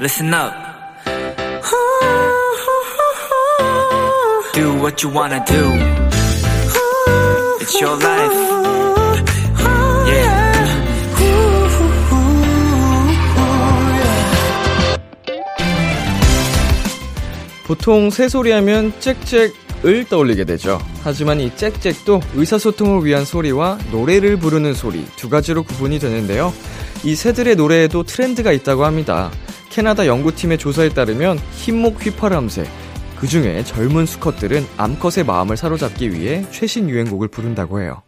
listen up. Do what you wanna do. It's your life. Yeah. 보통 새소리 하면 짹짹을 떠올리게 되죠. 하지만 이 짹짹도 의사소통을 위한 소리와 노래를 부르는 소리 두 가지로 구분이 되는데요. 이 새들의 노래에도 트렌드가 있다고 합니다. 캐나다 연구팀의 조사에 따르면 흰목 휘파람새, 그 중에 젊은 수컷들은 암컷의 마음을 사로잡기 위해 최신 유행곡을 부른다고 해요.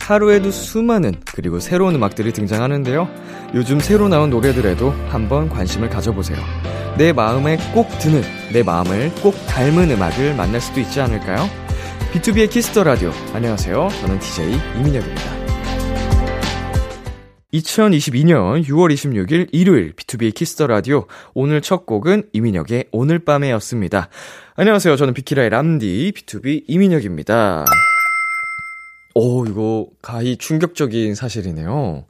하루에도 수많은 그리고 새로운 음악들이 등장하는데요. 요즘 새로 나온 노래들에도 한번 관심을 가져보세요. 내 마음에 꼭 드는, 내 마음을 꼭 닮은 음악을 만날 수도 있지 않을까요? BTOB의 키스 더 라디오. 안녕하세요. 저는 DJ 이민혁입니다. 2022년 6월 26일 일요일 BTOB의 키스 더 라디오. 오늘 첫 곡은 이민혁의 오늘 밤에였습니다. 안녕하세요. 저는 비키라의 람디 BTOB 이민혁입니다. 오, 이거 가히 충격적인 사실이네요.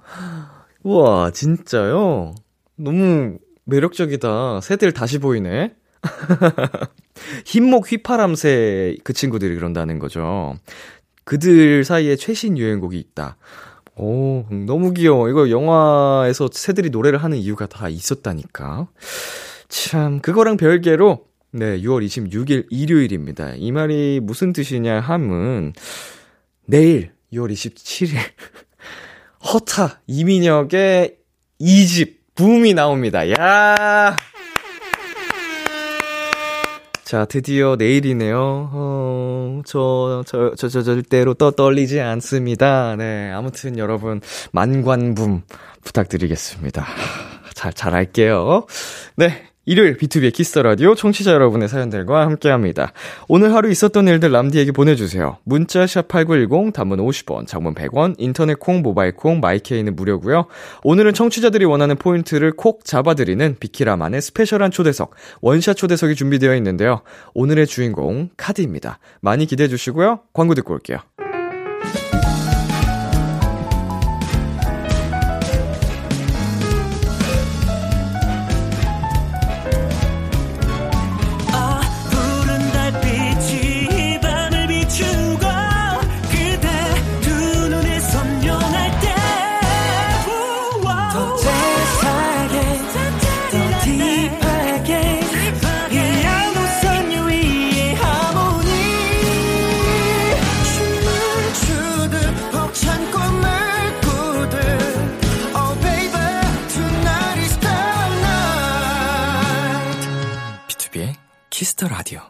우와, 진짜요? 너무 매력적이다. 새들 다시 보이네. 흰목 휘파람새 그 친구들이 그런다는 거죠. 그들 사이에 최신 유행곡이 있다. 오, 너무 귀여워. 이거 영화에서 새들이 노래를 하는 이유가 다 있었다니까. 참, 그거랑 별개로, 네, 6월 26일 일요일입니다. 이 말이 무슨 뜻이냐 하면, 내일 6월 27일 허타 이민혁의 2집 붐이 나옵니다. 야! 자, 드디어 내일이네요. 어, 저, 저, 저, 저, 절대로 떠 떨리지 않습니다. 네, 아무튼 여러분, 만관붐 부탁드리겠습니다. 잘, 잘할게요. 네, 일요일 BTOB의 키스 더 라디오 청취자 여러분의 사연들과 함께 합니다. 오늘 하루 있었던 일들 람디에게 보내주세요. 문자 샵 8910 단문 50원, 장문 100원, 인터넷 콩, 모바일 콩, 마이케이는 무료고요. 오늘은 청취자들이 원하는 포인트를 콕 잡아드리는 비키라만의 special한 초대석, 원샷 초대석이 준비되어 있는데요. 오늘의 주인공 카드입니다. 많이 기대해 주시고요. 광고 듣고 올게요. 키스 더 라디오.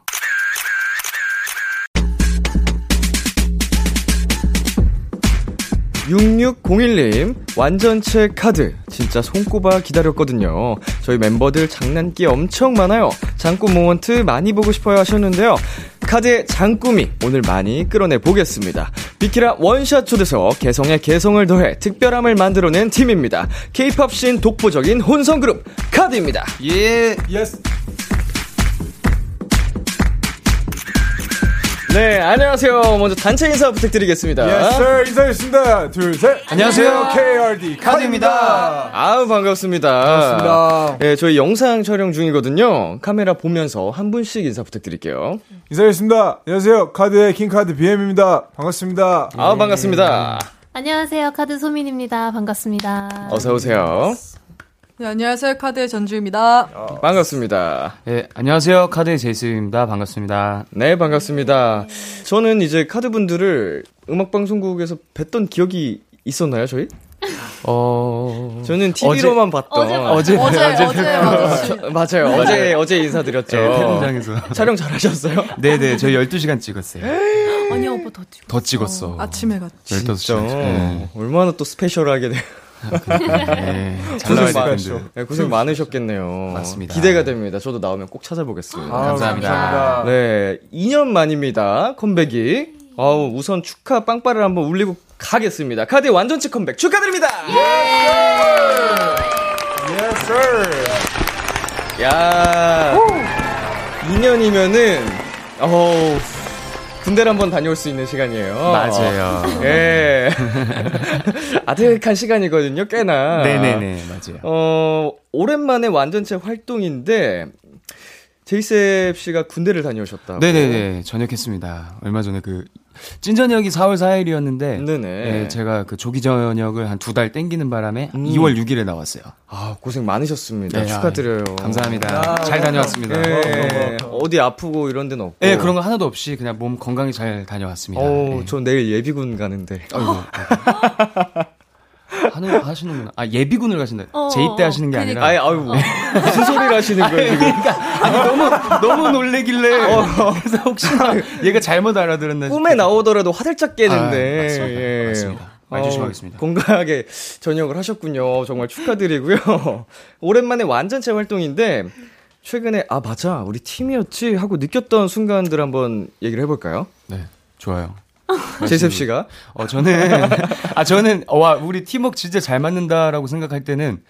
6601님, 완전체 카드. 진짜 손꼽아 기다렸거든요. 저희 멤버들 장난기 엄청 많아요. 장꾸 moment 많이 보고 싶어요 하셨는데요. 카드의 장꾸미 오늘 많이 끌어내 보겠습니다. 비키라 원샷 초대석 개성에 개성을 더해 특별함을 만들어낸 팀입니다. 케이팝 씬 독보적인 혼성 그룹 카드입니다. 예. Yes. 네, 안녕하세요. 먼저 단체 인사 부탁드리겠습니다. Yes, sir. 인사드리겠습니다. 둘, 셋. 안녕하세요. KARD 카드입니다. 아우, 반갑습니다. 반갑습니다. 네, 저희 영상 촬영 중이거든요. 카메라 보면서 한 분씩 인사 부탁드릴게요. 인사드리겠습니다. 안녕하세요. 카드의 King 카드 BM입니다. 반갑습니다. 아우, 반갑습니다. 안녕하세요. 카드 소민입니다. 반갑습니다. 어서오세요. 네, 안녕하세요. 카드의 전지우입니다. 어. 반갑습니다. 네, 안녕하세요. 카드의 제이셉입니다. 반갑습니다. 네, 반갑습니다. 저는 이제 카드분들을 음악방송국에서 뵀던 기억이 있었나요, 저희? 어. 저는 TV로만 봤던. 어제, 어제, 어제, 어제, 어제, 맞아요. 어제, 어제 인사드렸죠. 네, 현장에서. 촬영 잘 하셨어요? 네네, 저희 12시간 찍었어요. 아니, 오빠 더 찍었어. 더 찍었어. 아침에 갔지. 15시간. 네. 얼마나 또 special하게 돼요. 네, 잘 고생, 나와야 많, 텐데. 네, 고생 많으셨겠네요. 맞습니다. 기대가 됩니다. 저도 나오면 꼭 찾아보겠습니다. 아, 감사합니다. 감사합니다. 네, 2년 만입니다. 컴백이. 아우, 우선 축하 빵빠를 한번 울리고 가겠습니다. 카드 완전체 컴백 축하드립니다! Yes, sir. 야 2년이면은, 어우, 군대를 한번 다녀올 수 있는 시간이에요. 맞아요. 예. 아득한 시간이거든요, 꽤나. 네네네, 맞아요. 어, 오랜만에 완전체 활동인데, 제이셉 씨가 군대를 다녀오셨다고. 네네네, 전역했습니다. 얼마 전에 그, 찐전역이 4월 4일이었는데, 네네. 네, 제가 그 조기 전역을 한 두 달 땡기는 바람에 음. 2월 6일에 나왔어요. 아, 고생 많으셨습니다. 네, 축하드려요. 감사합니다. 잘 다녀왔습니다. 예. 어디 아프고 이런 데는 없고. 네, 그런 거 하나도 없이 그냥 몸 건강히 잘 다녀왔습니다. 어, 네. 저 내일 예비군 가는데. 아이고. 하는, 하시는구나. 아, 예비군을 가신다. 어, 재입대 하시는 게 그러니까. 아니라. 아이, 아유, 무슨 소리를 하시는 거예요, 지금? 아니, 너무, 너무 놀래길래. 그래서 혹시나 얘가 잘못 알아들었나. 꿈에 싶어서. 나오더라도 화들짝 깨는데. 아, 맞습니다. 예. 맞습니다. 말 조심하겠습니다. 어, 건강하게 전역을 하셨군요. 정말 축하드리고요. 오랜만에 완전체 활동인데, 최근에, 아, 맞아. 우리 팀이었지? 하고 느꼈던 순간들 한번 얘기를 해볼까요? 네, 좋아요. 제셉 씨가. 어, 저는, 아, 저는, 어, 와, 우리 팀워크 진짜 잘 맞는다라고 생각할 때는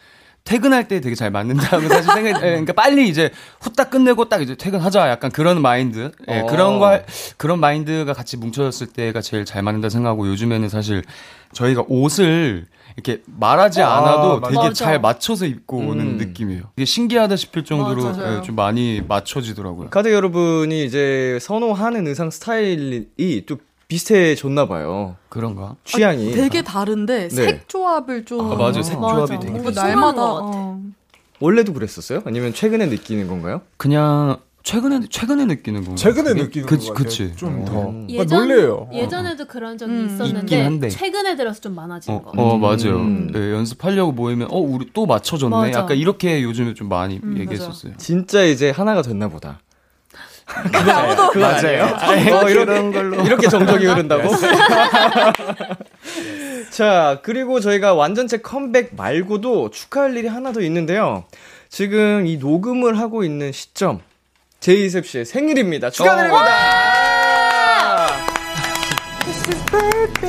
퇴근할 때 되게 잘 맞는다고 사실 생각, 예, 그러니까 빨리 이제 후딱 끝내고 딱 이제 퇴근하자 약간 그런 마인드. 예, 어. 그런 거, 할- 그런 마인드가 같이 뭉쳐졌을 때가 제일 잘 맞는다 생각하고 요즘에는 사실 저희가 옷을 이렇게 말하지 아, 않아도 맞아. 되게 맞아. 잘 맞춰서 입고 오는 음. 느낌이에요. 이게 신기하다 싶을 정도로 맞아요. 예, 좀 많이 맞춰지더라고요. 카드 여러분이 이제 선호하는 의상 스타일이 좀 비슷해졌나 봐요. 그런가? 취향이. 되게 다른데 네. 색 조합을 좀 아, 맞아요. 색 조합이 맞아. 되게 날마다 것 같아. 어. 원래도 그랬었어요? 아니면 최근에 느끼는 건가요? 그냥 최근에 최근에 느끼는 건가? 최근에 그게? 느끼는 그치, 것 같아요. 그치. 좀 더. 음. 그러니까 놀래요. 예전에도 그런 적이 음. 있었는데. 최근에 들어서 좀 많아진 어, 거. 어 맞아요. 음. 네, 연습하려고 모이면 어 우리 또 맞춰줬네. 맞아. 약간 이렇게 요즘에 좀 많이 음, 얘기했었어요. 진짜 이제 하나가 됐나 보다. 아무도 그거 아니에요? 어, 이런 걸로. 이렇게 정적이 흐른다고? 자, 그리고 저희가 완전체 컴백 말고도 축하할 일이 하나 더 있는데요. 지금 이 녹음을 하고 있는 시점, 제이셉 씨의 생일입니다. 축하드립니다!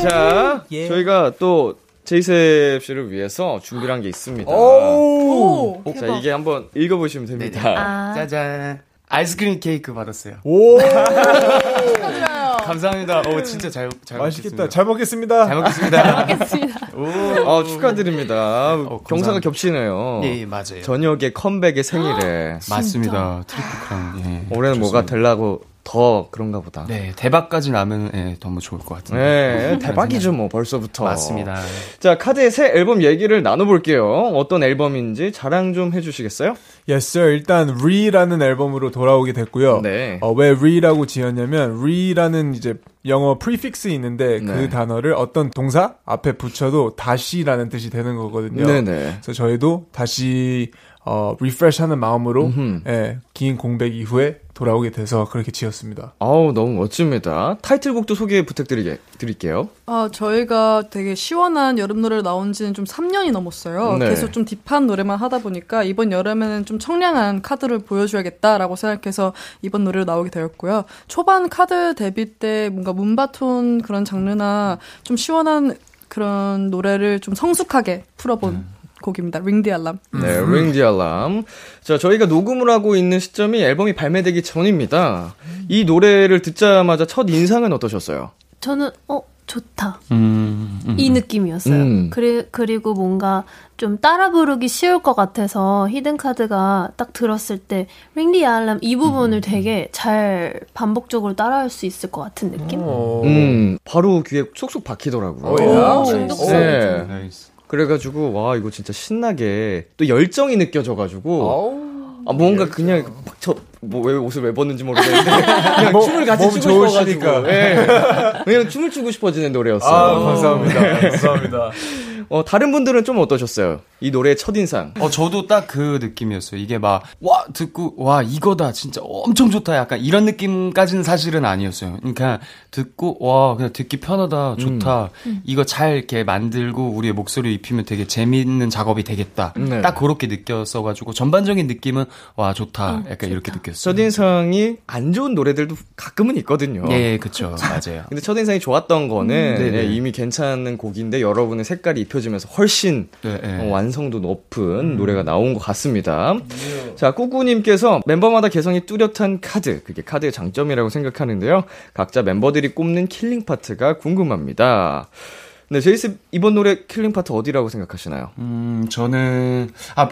자, 저희가 또 제이셉 씨를 위해서 준비를 한 게 있습니다. 오! 오, 자, 이게 한번 읽어보시면 됩니다. 아, 짜잔. 아이스크림 케이크 받았어요. 오! 감사합니다. 어 진짜 잘 잘 맛있겠다. 먹겠습니다. 잘 먹겠습니다. 잘 먹겠습니다. 알겠습니다. 어, 축하드립니다. 어, 경사가. 겹치네요. 예, 예, 맞아요. 저녁에 컴백의 생일에. 맞습니다. 트리플 크라운. 예. 올해는 뭐가 좋습니다. 되려고 더 그런가 보다. 네, 대박까지 나면 예, 너무 좋을 것 같은데. 네, 대박이죠, 뭐, 벌써부터. 맞습니다. 자, 카드의 새 앨범 얘기를 나눠볼게요. 어떤 앨범인지 자랑 좀 해주시겠어요? Yes, sir. 일단 Re라는 앨범으로 돌아오게 됐고요. 네. 어, 왜 Re라고 지었냐면 Re라는 이제 영어 prefix이 있는데 네. 그 단어를 어떤 동사 앞에 붙여도 다시라는 뜻이 되는 거거든요. 네네. 그래서 저희도 다시 어, refresh하는 마음으로 음흠. 예, 긴 공백 이후에 돌아오게 돼서 그렇게 지었습니다. 아우, 너무 멋집니다. 타이틀곡도 소개 부탁드리게, 드릴게요. 아, 저희가 되게 시원한 여름 노래를 나온 지는 좀 3년이 넘었어요. 네. 계속 좀 딥한 노래만 하다 보니까 이번 여름에는 좀 청량한 카드를 보여줘야겠다라고 생각해서 이번 노래로 나오게 되었고요. 초반 카드 데뷔 때 뭔가 문바톤 그런 장르나 좀 시원한 그런 노래를 좀 성숙하게 풀어본 곡입니다. 링디 알람. 네, 링디 알람. 자, 저희가 녹음을 하고 있는 시점이 앨범이 발매되기 전입니다. 이 노래를 듣자마자 첫 인상은 어떠셨어요? 저는 어 좋다 음, 음. 이 느낌이었어요. 음. 그리, 그리고 뭔가 좀 따라 부르기 쉬울 것 같아서 히든 카드가 딱 들었을 때 Ring the Alarm 이 부분을 되게 잘 반복적으로 따라할 수 있을 것 같은 느낌. 어. 음, 바로 귀에 쏙쏙 박히더라고요. 오, 야. 오, 중독성. 네. Nice. 그래가지고 와 이거 진짜 신나게 또 열정이 느껴져가지고 아 뭔가 그냥 저뭐 왜 옷을 왜 벗는지 모르겠는데 그냥 몸- 춤을 같이 몸 추고 좋으시니까. 싶어가지고 예. 그냥 춤을 추고 싶어지는 노래였어요. 아, 감사합니다. 감사합니다. 어 다른 분들은 좀 어떠셨어요? 이 노래의 첫 인상. 어, 저도 딱 그 느낌이었어요. 이게 막, 와, 듣고, 와, 이거다. 진짜 엄청 좋다. 약간 이런 느낌까지는 사실은 아니었어요. 그러니까 듣고, 와, 그냥 듣기 편하다. 좋다. 이거 잘 이렇게 만들고 우리의 목소리 입히면 되게 재밌는 작업이 되겠다. 네. 딱 그렇게 느꼈어가지고 전반적인 느낌은, 와, 좋다. 약간 이렇게 느꼈어요. 첫 인상이 안 좋은 노래들도 가끔은 있거든요. 예, 그쵸. 맞아요. 근데 첫 인상이 좋았던 거는 음, 네네. 예, 이미 괜찮은 곡인데 여러분의 색깔이 녹여지면서 훨씬 네, 네. 어, 완성도 높은 노래가 나온 것 같습니다. 자, 꾸꾸님께서 멤버마다 개성이 뚜렷한 카드, 그게 카드의 장점이라고 생각하는데요. 각자 멤버들이 꼽는 killing part가 궁금합니다. 네, 제이셉 이번 노래 killing part 어디라고 생각하시나요? 음, 저는, 아,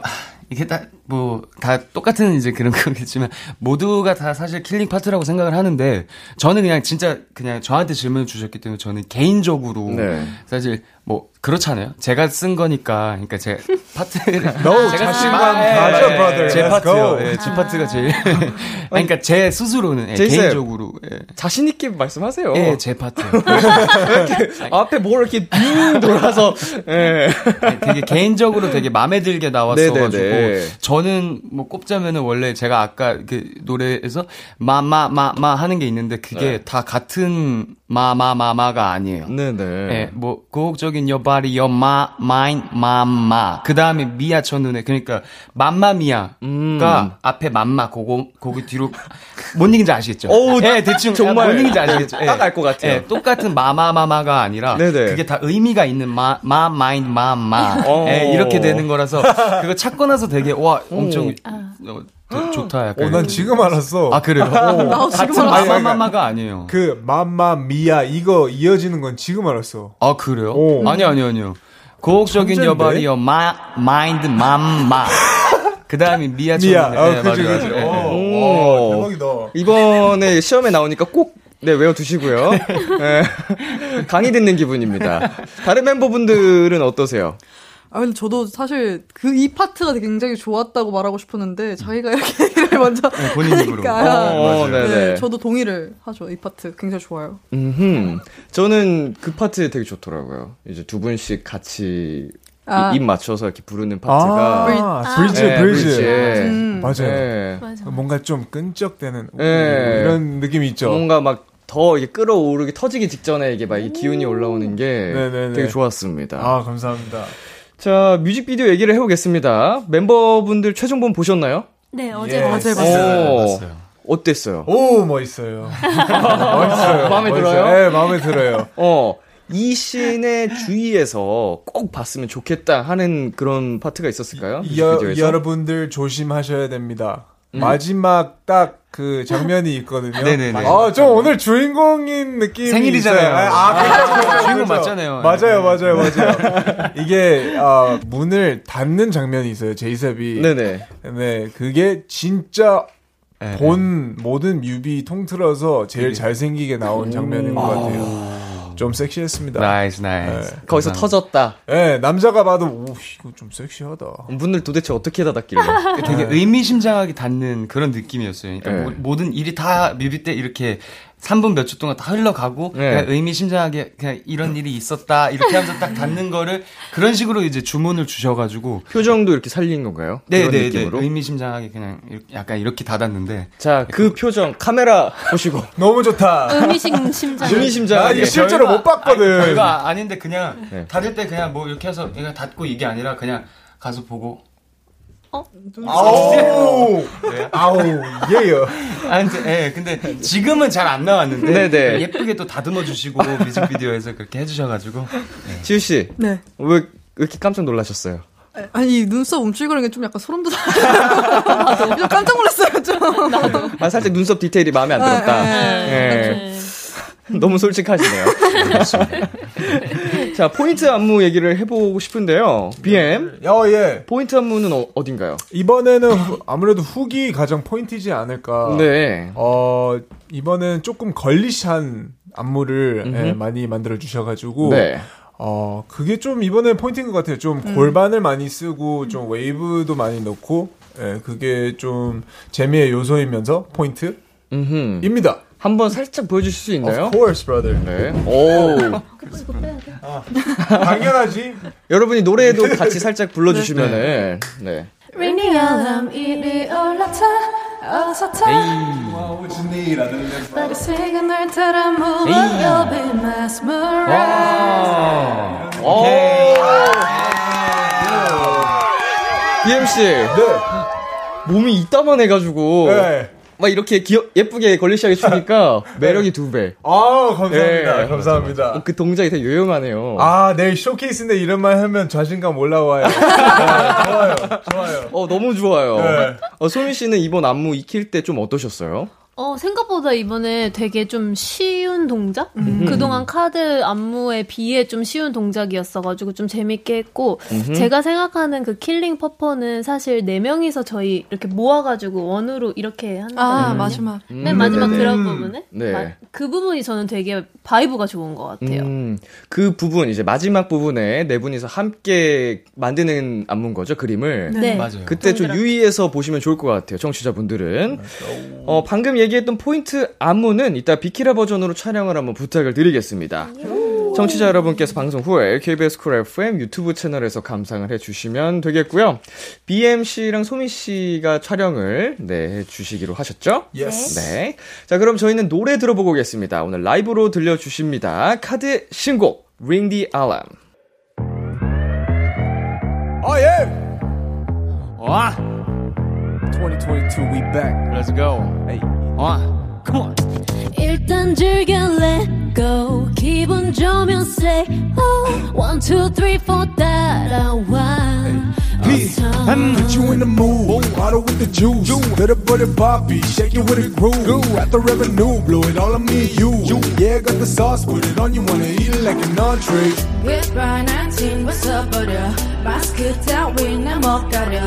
이게 다, 뭐, 다 똑같은 이제 그런 거겠지만, 모두가 다 사실 killing part라고 생각을 하는데, 저는 그냥 진짜, 그냥 저한테 질문을 주셨기 때문에 저는 개인적으로, 네. 사실, 뭐, 그렇잖아요. 제가 쓴 거니까, 그러니까 제 part를. No, 제가 자신감 가져, 예, brother. 제 part요. 예, 제 part가 제일. 아니, 그러니까 제 스스로는, 예. 개인적으로, 예. 자신있게 말씀하세요. 예, 제 파트. 앞에 뭘 이렇게 빙 돌아서, 예. 네, 되게 개인적으로 되게 마음에 들게 나왔어가지고 네네네. 저는 뭐 꼽자면은 원래 제가 아까 그 노래에서 마마마마 하는 게 있는데 그게 네. 다 같은 마마마마가 아니에요. 네네. 예, 뭐 고혹적인 your body, your ma, mind, 맘마. 그 다음에 미야 첫눈에 그러니까 맘마미야가 음. 앞에 맘마 고고 고기 뒤로 뭔 얘기인지 아시겠죠? 어우, 예, 대충 정말 뭔 얘기인지 아시겠죠? 딱 알 것 같아요. 예, 똑같은 마마마마가 아니라 네네. 그게 다 의미가 있는 마, 마, 마인, 마마. 어. 예, 이렇게 되는 거라서 그거 찾고 나서 되게 와 엄청 어, 되- 좋다 약간. 어, 난 지금 알았어. 아 그래요? 나도 같은 지금 알았어. 마마마마가 아니에요. 그 맘마 미야 이거 이어지는 건 지금 알았어. 아 그래요? 오. 아니요 아니요 아니요. 고혹적인 천재인데? 여발이요 마 마인드 맘마. 그 다음에 미아 미야. 쳤는데 어, 네, 맞아요, 그지. 맞아요. 어, 네. 오. 와, 대박이다. 이번에 시험에 나오니까 꼭 네, 외워두시고요. 네. 강의 듣는 기분입니다. 다른 멤버분들은 어떠세요? 아 근데 저도 사실 그 이 part가 굉장히 좋았다고 말하고 싶었는데 자기가 이렇게 얘기를 먼저 네, 본인 입으로. 어, 네, 네네. 저도 동의를 하죠. 이 파트 굉장히 좋아요. 음흠. 저는 그 파트 되게 좋더라고요. 이제 두 분씩 같이 아. 이- 입 맞춰서 이렇게 부르는 part가. 아, 브리지 네, 브리지. 브리지에. 음. 맞아요. 네. 맞아. 뭔가 좀 끈적대는 네. 이런 느낌이 있죠. 뭔가 막더 이게 끌어오르기 터지기 직전에 이게 막 이게 기운이 올라오는 게 네네네. 되게 좋았습니다. 아 감사합니다. 자, 뮤직비디오 얘기를 해보겠습니다. 멤버분들 최종본 보셨나요? 네, 어제 예. 봤어요. 어제 봤어요. 오, 봤어요. 어땠어요? 오 멋있어요. 멋있어요. 마음에 멋있어요. 들어요? 네, 마음에 들어요. 어, 이 씬의 주위에서 꼭 봤으면 좋겠다 하는 그런 파트가 있었을까요? 여, 뮤직비디오에서? 음. 여러분들 조심하셔야 됩니다. 마지막 딱 그 장면이 있거든요. 네네네. 아, 좀 오늘 주인공인 느낌이 생일이잖아요. 있어요. 아, 그렇죠. 주인공 그렇죠. 맞잖아요. 맞아요, 맞아요, 맞아요. 이게 아, 문을 닫는 장면이 있어요. 제이셉이. 네네. 네, 그게 진짜 네, 본 모든 뮤비 통틀어서 제일 잘생기게 나온 장면인 것 같아요. 좀 섹시했습니다. 나이스 나이스. 네. 거기서 터졌다. 네, 남자가 봐도 오 이거 좀 섹시하다. 문을 도대체 어떻게 닫았길래? 되게 의미심장하게 닿는 그런 느낌이었어요. 그러니까 네. 모- 모든 일이 다 뮤비 때 이렇게 3분 몇 초 동안 다 흘러가고 네. 그냥 의미심장하게 그냥 이런 일이 있었다 이렇게 하면서 딱 닿는 거를 그런 식으로 이제 주문을 주셔가지고 표정도 이렇게 살린 건가요? 네네네 느낌으로? 의미심장하게 그냥 이렇게 약간 이렇게 닫았는데 자, 그 표정 카메라 보시고 너무 좋다. 의미심 심장. 나 의미심장하게 이거 실제로 못 봤거든. 아니, 별거 아닌데 그냥 네. 닫을 때 그냥 뭐 이렇게 해서 그냥 닫고 이게 아니라 그냥 가서 보고 아우, 네. 아우, 예요. 아니, 근데, 예, 근데 지금은 잘 안 나왔는데 네네. 예쁘게 또 다듬어 주시고 뮤직비디오에서 그렇게 해주셔가지고 지우 씨, 네. 왜, 왜 이렇게 깜짝 놀라셨어요? 아니 이 눈썹 움찔거리는 게 좀 약간 소름 돋아. 나도 좀 깜짝 놀랐어요 좀. 나도. 아, 살짝 눈썹 디테일이 마음에 안 들었다. 예. 네. 너무 솔직하시네요. 자, 포인트 안무 얘기를 해보고 싶은데요. BM, 어, 예. 포인트 안무는 어, 딘가요 이번에는 후- 아무래도 hook이 가장 포인트지 않을까. 네. 어, 이번엔 조금 girlish한 안무를 음흠. 예, 많이 만들어 주셔가지고. 네. 어, 그게 좀 이번에 포인트인 것 같아요. 좀 골반을 많이 쓰고, 좀 웨이브도 많이 넣고, 예, 그게 좀 재미의 요소이면서 포인트입니다. 한번 살짝 보여주실 수 있나요? Of course, brother. 네. 오. 당연하지. 여러분이 노래도 같이 살짝 불러주시면은, 네. Ring the alarm, 이리 올라타, 어서 타. 빨리 시간을 따라 move, you'll be mesmerized. 오. BM씨, 네. 몸이 이따만 해가지고, 네. 막 이렇게 귀여, 예쁘게 걸리시하게 추니까 매력이 두 배. 아 감사합니다. 네. 감사합니다. 어, 그 동작이 되게 요염하네요. 아 내일 쇼케이스인데 이런 말 하면 자신감 올라와요. 네, 좋아요, 좋아요. 어, 너무 좋아요. 네. 어, 소민 씨는 이번 안무 익힐 때 좀 어떠셨어요? 어, 생각보다 이번에 되게 좀 쉬운 동작? 그동안 카드 안무에 비해 좀 쉬운 동작이었어가지고 좀 재밌게 했고, 제가 생각하는 그 killing part는 사실 네 명이서 저희 이렇게 모아가지고 원으로 이렇게 한다. 아, 마지막. 맨 마지막 네네네. 그런 부분에? 네. 마- 그 부분이 저는 되게 vibe가 좋은 것 같아요. 음, 그 부분, 이제 마지막 부분에 네 분이서 함께 만드는 안무인 거죠, 그림을. 네. 맞아요. 그때 좀 유의해서 보시면 좋을 것 같아요, 청취자분들은. 어, 방금 얘기했던 포인트 안무는 이따 비키라 버전으로 촬영을 한번 부탁을 드리겠습니다. 청취자 여러분께서 방송 후에 KBS 쿨 FM 유튜브 채널에서 감상을 해주시면 되겠고요. BM 씨랑 소미 씨가 촬영을 네, 해주시기로 하셨죠? Yes. 네. 자, 그럼 저희는 노래 들어보고 오겠습니다. 오늘 라이브로 들려주십니다. 카드 신곡, Ring the Alarm. Yeah. 와, 2022 we back. let's go. Hey. 와, come on. 일단 let go 기분 좋으면 say oh one two three four 따라와 I'm put you in the mood. Bottle with the juice. Better put it poppy. Shake it with a groove. At the revenue. Blow it all on me and you. Yeah, got the sauce. Put it on you. Wanna eat it like an entree. Goodbye 19 벗어버려 마스크 따위는 못 가려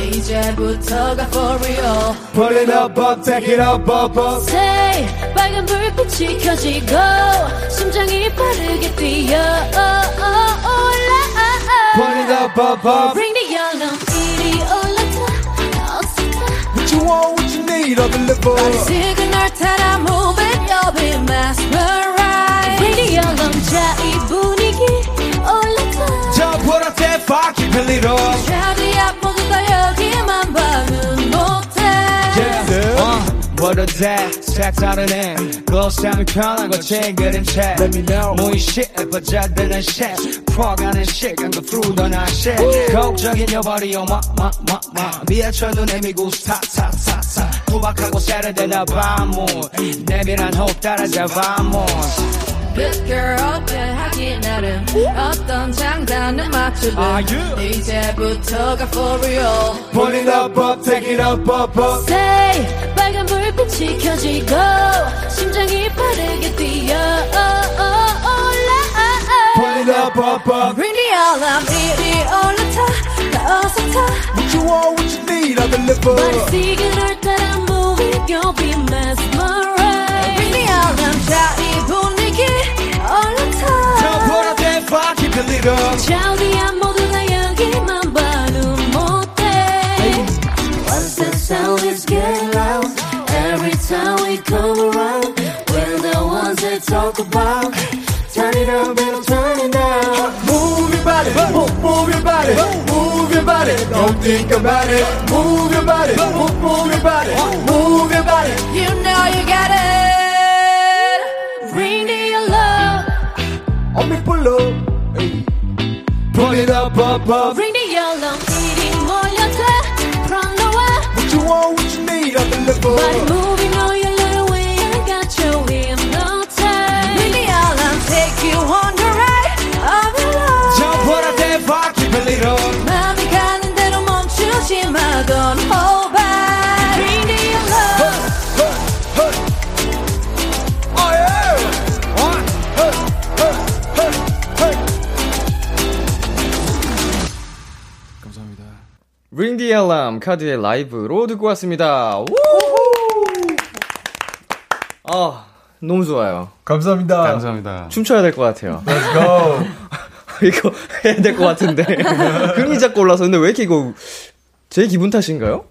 이제부터가 for real Pull it up, up, take it up, up, up. Say 빨간 불빛이 켜지고 심장이 빠르게 뛰어 올라 Pull it up, up, up. Ring the alarm 이리 올라타 어서타 What you want, what you need, I'll deliver. 시그널 따라 move it you'll be mesmerized Ring the alarm 자이 분위기 올라타 Jump, put up that fire, keep it lit up. 자리야 What a day, 색다른 애 글로삼이 편한 거 챙기는 채 Let me know. 모인 shit, 버자드는 shit shit, 간거 through the night shit 걱정인 여버리요, 마, 마, 마, 마 비아쳐 눈에 미고 스타, 타, 타, 타 구박하고 세련되나 밤문 내밀한 호흡 따라잡아 vamos Good girl 변하기 나름 어떤 장단은 맞추든 이제부터가 for real Pull it up, up, take it up, up, up. Say 켜지고 심장이 빠르게 뛰어 올라 Pull it up, up, up. Ring the alarm 이리 올라타 다 어서 타 What you want, what you need, Body deliver. signal 따라 moving you'll be mesmerized Ring the alarm 자이 분위기 put 올라타 up that fire, keep it lit up. 자우디야 모두 come around. We're the ones they talk about. Turn it up and I'm turning down. Move your body, move, move your body, move your body. Don't think about it. Move your body, move, move your body, move your body. You know you got it. Ring the alarm. On me pull up. Hey. Pull it up, up, up. Ring the alarm. Eating more your What you want, what you need, I'm the Body. The Alarm 카드의 라이브로 듣고 왔습니다. 우! 아, 너무 좋아요. 감사합니다. 감사합니다. 춤춰야 될 것 같아요. Let's go. 이거 해야 될 것 같은데. 흥이 자꾸 올라서. 근데 왜 이렇게 이거, 제 기분 탓인가요?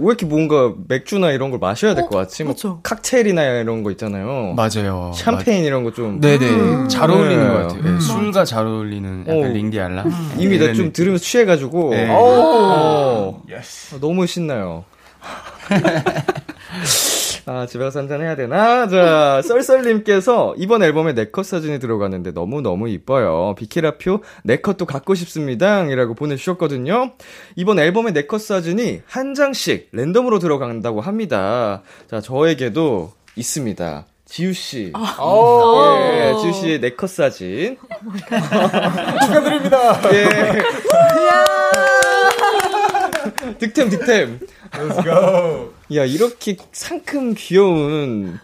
왜 이렇게 뭔가 맥주나 이런 걸 마셔야 될것 같지? 뭐 그렇죠. 칵테일이나 이런 거 있잖아요. 맞아요. 샴페인 이런 거 좀. 맞- 네네. 잘 어울리는 네. 것 같아요. 네, 술과 잘 어울리는 약간 어. 링디알라. 이미 나좀 느낌. 들으면서 취해가지고. 네. 어, Yes. 너무 신나요. 아, 집에 가서 한잔 해야 되나? 자, 썰썰님께서 이번 앨범에 네컷 사진이 들어가는데 너무너무 이뻐요. 비키라표 네컷도 갖고 싶습니다. 이라고 보내주셨거든요. 이번 앨범에 네컷 사진이 한 장씩 랜덤으로 들어간다고 합니다. 자, 저에게도 있습니다. 지우씨. 어, 예, 지우 씨의 네컷 사진. 축하드립니다. 예. 득템, 득템. Let's go. 야, 이렇게 상큼 귀여운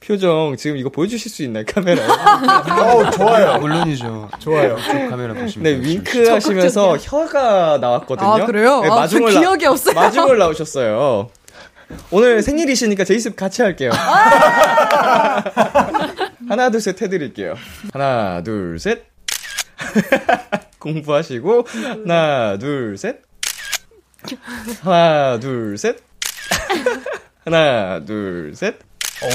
표정 지금 이거 보여주실 수 있나요, 카메라에? 어, 좋아요. 물론이죠. 좋아요. 쪽 카메라 보시면. 네, 윙크 하시면서 혀가 나왔거든요. 아, 그래요? 네, 아, 마중을 저 기억이 없어요. 마중을 나오셨어요. 오늘 생일이시니까 제이습 같이 할게요. 하나, 둘, 셋 해드릴게요. 하나, 둘, 셋. 공부하시고, 하나, 둘, 셋. 하나, 둘, 셋. 하나, 둘, 셋.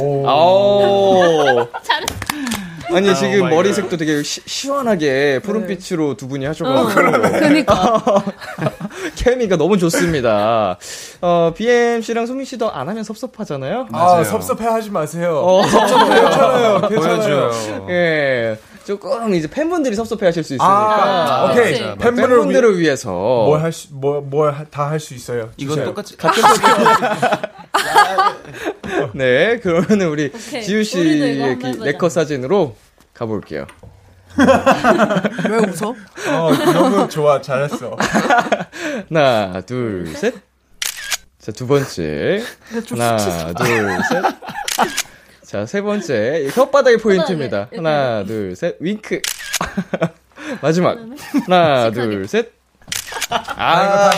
오. 아오. 잘했어. 아니, 지금 마이 머리색도 되게 시, 시원하게 푸른빛으로 두 분이 어, 하셔가지고. 그니까. 케미가 너무 좋습니다. 어, BM 씨랑 소민 씨도 안 하면 섭섭하잖아요? 아, 맞아요. 섭섭해 하지 마세요. 어, 괜찮아요. 괜찮아요. 보여줘요. 예. 조금 이제 팬분들이 섭섭해 하실 수 있으니까. 아, 오케이. 그치. 팬분을 위, 팬분들을 위해서. 뭘 할 수, 뭐, 뭘다 할 수 있어요. 이건. 똑같이. 같은 네, 그러면은 우리 오케이. 지우 씨의. 네컷 사진으로 가볼게요. 왜 웃어? 어, 너무 좋아. 잘했어. 하나, 둘, 셋. 자, 두 번째. 하나, 둘, 셋. 자, 세 번째. 혓바닥이 포인트입니다. 이렇게. 하나, 둘, 셋. 윙크. 마지막. 하나, 둘, 셋. 아,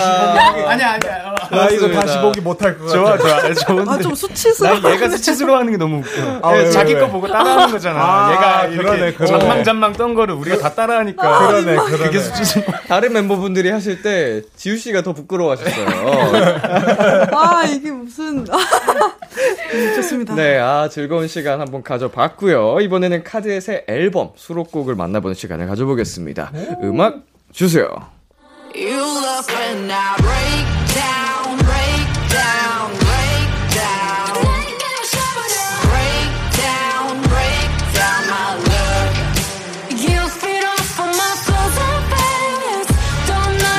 아니야, 아니야. 나 이거 그렇습니다. 다시 보기 못할 것 좋아, 같아. 좋아. 좋은데. 아, 좀 수치스러워. 난 얘가 수치스러워 하는 게 너무 웃겨. 아, 왜, 자기 왜, 거 왜? 보고 따라하는 거잖아. 아, 얘가 그러네, 이렇게 그러네. 잔망잔망 떤 거를 우리가 다 따라하니까. 그러네, 그러네. 그게 수치스러워. 다른 멤버분들이 하실 때 지우 씨가 더 부끄러워하셨어요. 아, 이게 무슨. 좋습니다. 네, 아 즐거운 시간 한번 가져봤고요. 이번에는 카드의 새 앨범 수록곡을 만나보는 시간을 가져보겠습니다. 음악 주세요.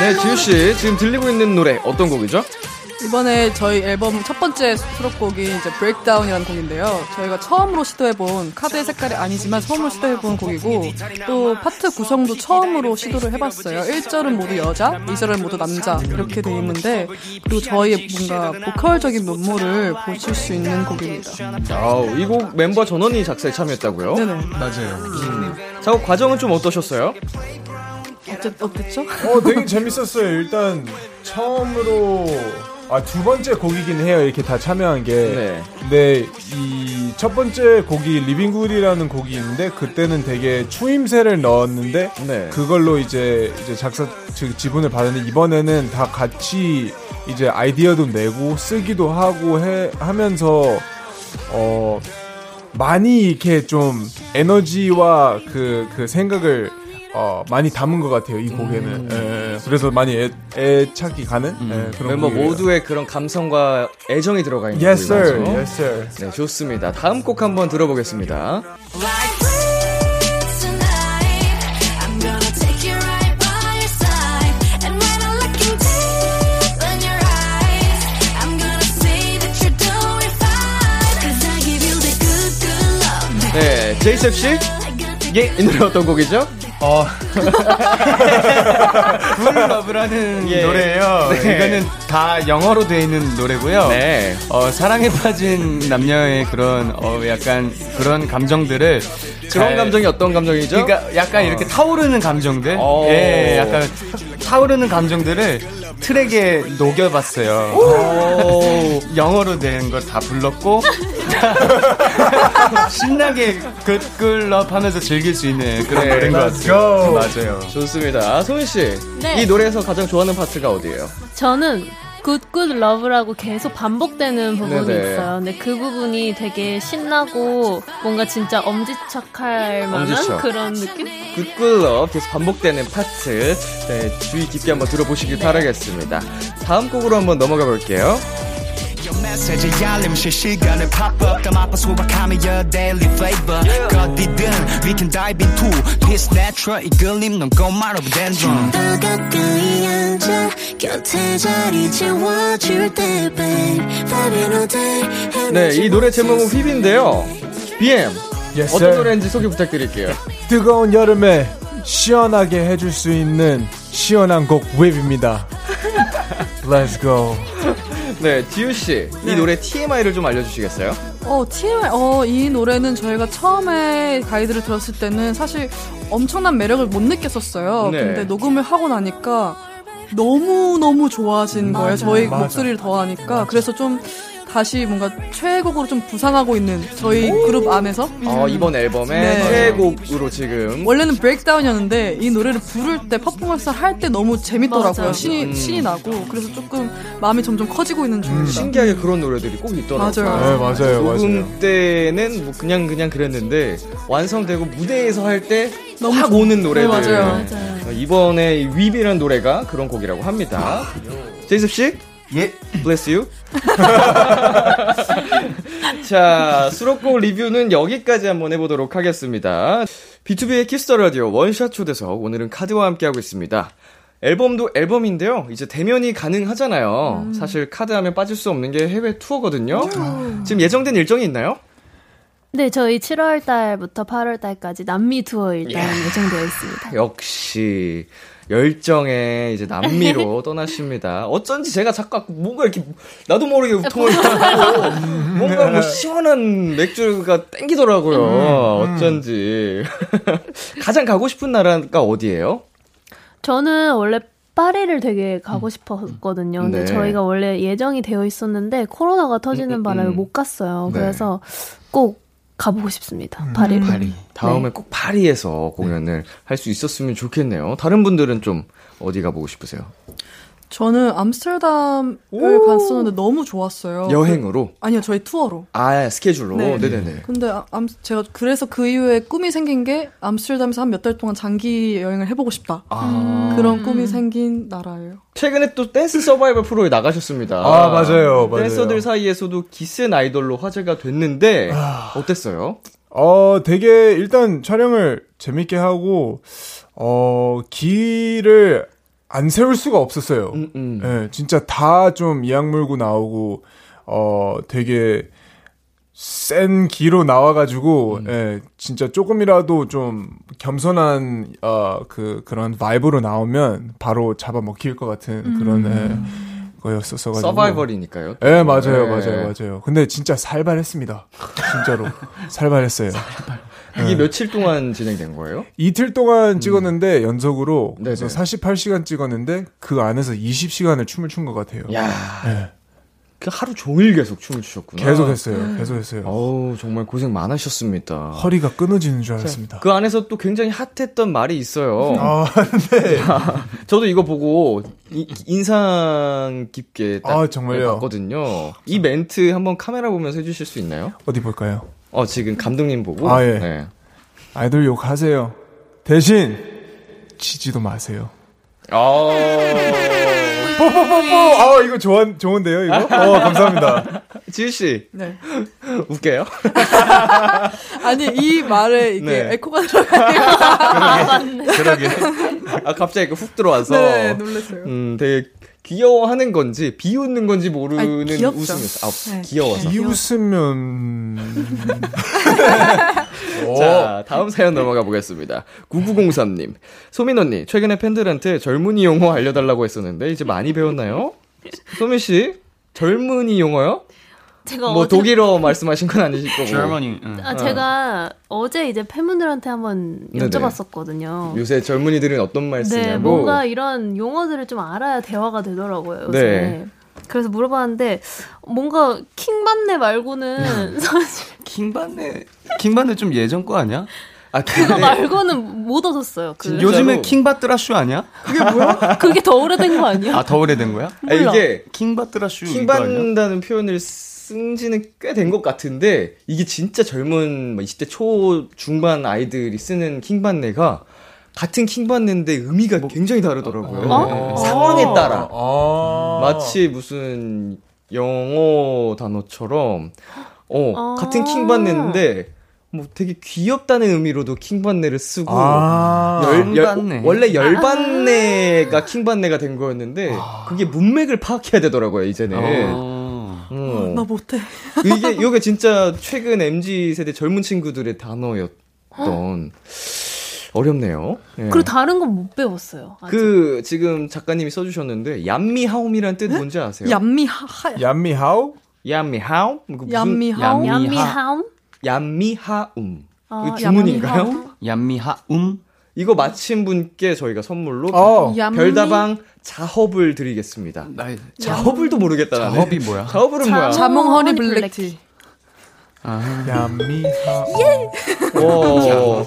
네, 지우 씨 지금 들리고 있는 노래 어떤 곡이죠? 이번에 저희 앨범 첫 번째 수록곡이 이제 Break Down이라는 곡인데요. 저희가 처음으로 시도해본 카드의 색깔이 아니지만 처음으로 시도해본 곡이고 또 파트 구성도 처음으로 시도를 해봤어요. 1절은 모두 여자, 2절은 모두 남자 이렇게 돼 있는데 그리고 저희의 뭔가 보컬적인 면모를 보실 수 있는 곡입니다. 아우, 이 곡 멤버 전원이 작사에 참여했다고요? 네네. 맞아요. 작업 과정은 좀 어떠셨어요? 어쨌, 어땠죠? 어, 되게 재밌었어요. 일단, 처음으로, 아, 두 번째 곡이긴 해요. 이렇게 다 참여한 게. 네. 근데, 이 첫 번째 곡이 리빙굿이라는 곡이 있는데, 그때는 되게 추임새를 넣었는데, 네. 그걸로 이제, 이제 작사, 즉, 지분을 받았는데, 이번에는 다 같이 이제 아이디어도 내고, 쓰기도 하고 해, 하면서, 어, 많이 이렇게 좀 에너지와 그, 그 생각을 어, 많이 담은 것 같아요, 이 곡에는. 예, 예. 그래서 많이 애, 애착이 가는 예, 그런 멤버 곡이에요. 모두의 그런 감성과 애정이 들어가 있는 Yes, sir. 곡이라서. Yes, sir. 네, 좋습니다. 다음 곡 한번 들어보겠습니다. like this tonight. I'm gonna take you right by your side. And when I look into in your eyes, I'm gonna see that you're doing fine. 'Cause I give you the good, good love. 네, 제이셉 씨, 예, 이 노래 어떤 곡이죠? 어. 굴러브라는 예. 노래예요. 네. 이거는 다 영어로 되어 있는 노래고요. 네. 어, 사랑에 빠진 남녀의 그런 어, 약간 그런 감정들을 그런 잘- 감정이 어떤 감정이죠? 그러니까 약간 이렇게 타오르는 감정들, 어. 예, 약간 타오르는 감정들을 트랙에 녹여봤어요. 오, 영어로 된 걸 다 불렀고 신나게 Good Love 하면서 즐길 수 있는 그런 네, 노래인 것 같아요. go. 맞아요. 좋습니다. 소민 씨, 네. 이 노래에서 가장 좋아하는 파트가 어디예요? 저는 good good love라고 계속 반복되는 부분이 네네. 있어요. 근데 그 부분이 되게 신나고 뭔가 진짜 엄지척할 만한 엄지척. 그런 느낌? 굿굿럽 계속 반복되는 파트 네, 주의 깊게 한번 들어보시길 바라겠습니다. 다음 곡으로 한번 넘어가 볼게요. 메시지 알림 실시간에 pop up 더 아파 소박함이 your daily flavor 어디든 we can dive into this natural 이 끌림 넌 꼬마로 dendron 더 가까이 앉아 곁에 자리 채워줄 때 babe Vibe in all day 네, 이 노래 제목은 휘비인데요. BM. Yes, 어떤. 노래인지 소개 부탁드릴게요. 뜨거운 여름에 시원하게 해줄 수 있는 시원한 곡 웹입니다. Let's go. 네, 지우씨. 이 네. 노래 TMI를 좀 알려주시겠어요? 어, TMI, 어, 이 노래는 저희가 처음에 가이드를 들었을 때는 사실 엄청난 매력을 못 느꼈었어요. 네. 근데 녹음을 하고 나니까 너무 너무 좋아진 거예요. 저희 맞아. 목소리를 더하니까. 그래서 좀 다시 뭔가 최애곡으로 좀 부상하고 있는 저희 그룹 안에서. 어, 이번 앨범의 네. 최애곡으로 지금. 원래는 브레이크다운이었는데 이 노래를 부를 때 퍼포먼스 할 때 너무 재밌더라고요. 맞아요. 신이 음. 신이 나고 그래서 조금 마음이 점점 커지고 있는 중입니다. 신기하게 그런 노래들이 꼭 있더라고요. 맞아요. 네, 맞아요, 녹음 맞아요. 때는 뭐 그냥 그냥 그랬는데 완성되고 무대에서 할 때 너무 확 좋- 오는 노래들. 네, 맞아요. 맞아요. 어, 이번에 이 위비라는 노래가 그런 곡이라고 합니다. 제이셉 씨, 예. bless you. 자, 수록곡 리뷰는 여기까지 한번 해보도록 하겠습니다. B2B의 키스터 라디오 원샷 초대석 오늘은 카드와 함께하고 있습니다. 앨범도 앨범인데요. 이제 대면이 가능하잖아요. 사실 카드 하면 빠질 수 없는 게 해외 투어거든요. 지금 예정된 일정이 있나요? 네, 저희 7월 달부터 8월 달까지 남미 투어 일단 예정되어 있습니다. 역시 열정에 이제 남미로 떠나십니다. 어쩐지 제가 자꾸 뭔가 이렇게 나도 모르게 우통을 타고 뭔가 뭐 시원한 맥주가 땡기더라고요. 어쩐지 가장 가고 싶은 나라가 어디예요? 저는 원래 파리를 되게 가고 싶었거든요. 근데 네. 저희가 원래 예정이 되어 있었는데 코로나가 터지는 음, 바람에 음. 못 갔어요. 네. 그래서 꼭 가보고 싶습니다. 파리를. 파리. 다음에 네. 꼭 파리에서 공연을 할 수 있었으면 좋겠네요. 다른 분들은 좀 어디 가보고 싶으세요? 저는 암스테르담을 갔었는데 너무 좋았어요. 여행으로? 아니요, 저희 투어로. 아 스케줄로. 네. 네. 네네 근데 아- 암, 제가 그래서 그 이후에 꿈이 생긴 게 암스테르담에서 한 몇 달 동안 장기 여행을 해보고 싶다. 아. 그런 꿈이 생긴 나라예요. 최근에 또 댄스 서바이벌 프로에 나가셨습니다. 아, 맞아요, 맞아요. 댄서들 사이에서도 기센 아이돌로 화제가 됐는데 아. 어땠어요? 어, 되게 일단 촬영을 재밌게 하고, 어, 길을 안 세울 수가 없었어요. 음, 음. 예, 진짜 다 좀 이악 물고 나오고, 어, 되게 센 기로 나와가지고, 음. 예, 진짜 조금이라도 좀 겸손한, 어, 그, 그런 바이브로 나오면 바로 잡아먹힐 것 같은 그런, 예, 거였었어가지고. 서바이벌이니까요. 예, 맞아요, 네. 맞아요, 맞아요. 근데 진짜 살발했습니다. 진짜로. 살발했어요. 이게 며칠 동안 진행된 거예요? 이틀 동안 찍었는데 연속으로 음. 네네. 그래서 48시간 찍었는데 그 안에서 20시간을 춤을 춘 것 같아요. 야, 네. 그 하루 종일 계속 춤을 추셨구나. 계속 했어요. 계속 했어요. 어우, 정말 고생 많으셨습니다. 허리가 끊어지는 줄 알았습니다. 그 안에서 또 굉장히 핫했던 말이 있어요. 아, 네. 저도 이거 보고 이- 인상 깊게 딱 아, 정말요? 봤거든요. 이 멘트 한번 카메라 보면서 해주실 수 있나요? 어디 볼까요? 어, 지금 감독님 보고. 아, 예. 네. 아이돌 욕 하세요. 대신 치지도 마세요. 아, 뽀뽀뽀뽀! 아, 이거 좋은, 좋은데요, 이거? 어, 감사합니다. 지우 씨, 네. 웃겨요? 아니, 이 말에 이게 네. 에코가 들어가요. 그러게. 아, 갑자기 이렇게 훅 들어와서. 네, 놀랐어요. 음, 되게 귀여워하는 건지, 비웃는 건지 모르는 아니. 웃음이었어. 아, 네. 귀여워서. 비웃으면. 자, 다음 사연 넘어가 보겠습니다. 9903님. 소민 언니, 최근에 팬들한테 젊은이 용어 알려 달라고 했었는데, 이제 많이 배웠나요? 소민 씨, 젊은이 용어요? 제가 뭐 어제 독일어 말씀하신 건 아니실 거고. Germany. 응. 아, 제가 어제 이제 팬분들한테 한번 네네. 여쭤봤었거든요. 요새 젊은이들은 어떤 말 쓰냐고. 네, 뭔가 이런 용어들을 좀 알아야 대화가 되더라고요. 요새. 네. 그래서 물어봤는데 뭔가 킹받네 말고는 사실 킹반네 킹반네 좀 예전 거 아니야? 아, 그거 말고는 못 얻었어요. 그? 요즘에 킹바트라슈 아니야? 그게 더 오래된 거 아니야? 아 더 오래된 거야? 아, 이게 아니야? 킹받는다는 표현을 쓴 지는 꽤 된 것 같은데 이게 진짜 젊은 뭐 20대 초 중반 아이들이 쓰는 킹받네가 같은 킹받네인데 의미가 굉장히 다르더라고요. 어? 상황에 따라 아. 마치 무슨 영어 단어처럼 어 아. 같은 킹받네인데 뭐 되게 귀엽다는 의미로도 킹받네를 쓰고 아. 열, 열. 원래 열받네가 킹받네가 된 거였는데 그게 문맥을 파악해야 되더라고요 이제는. 어. 어. 나 못해. 이게 이게 진짜 최근 mz 세대 젊은 친구들의 단어였던 어렵네요. 예. 그리고 다른 건 못 배웠어요. 아직. 그 지금 작가님이 써주셨는데 얌미하옴이란 뜻 뭔지 아세요? 얌미 하 얌미하우? 얌미하옴? 그 무슨- 얌미 하우. 얌미- 얌미하움? 얌미하움. 아, 이거 주문인가요? 얌미하움? 이거 마친 분께 저희가 선물로 어. 얌미- 별다방 자허블 드리겠습니다. 나 자허블도 모르겠다. 자업이 뭐야? 자허블은 자- 뭐야? 자몽 허니 블랙티. 아, 얌미하우. 와, 이거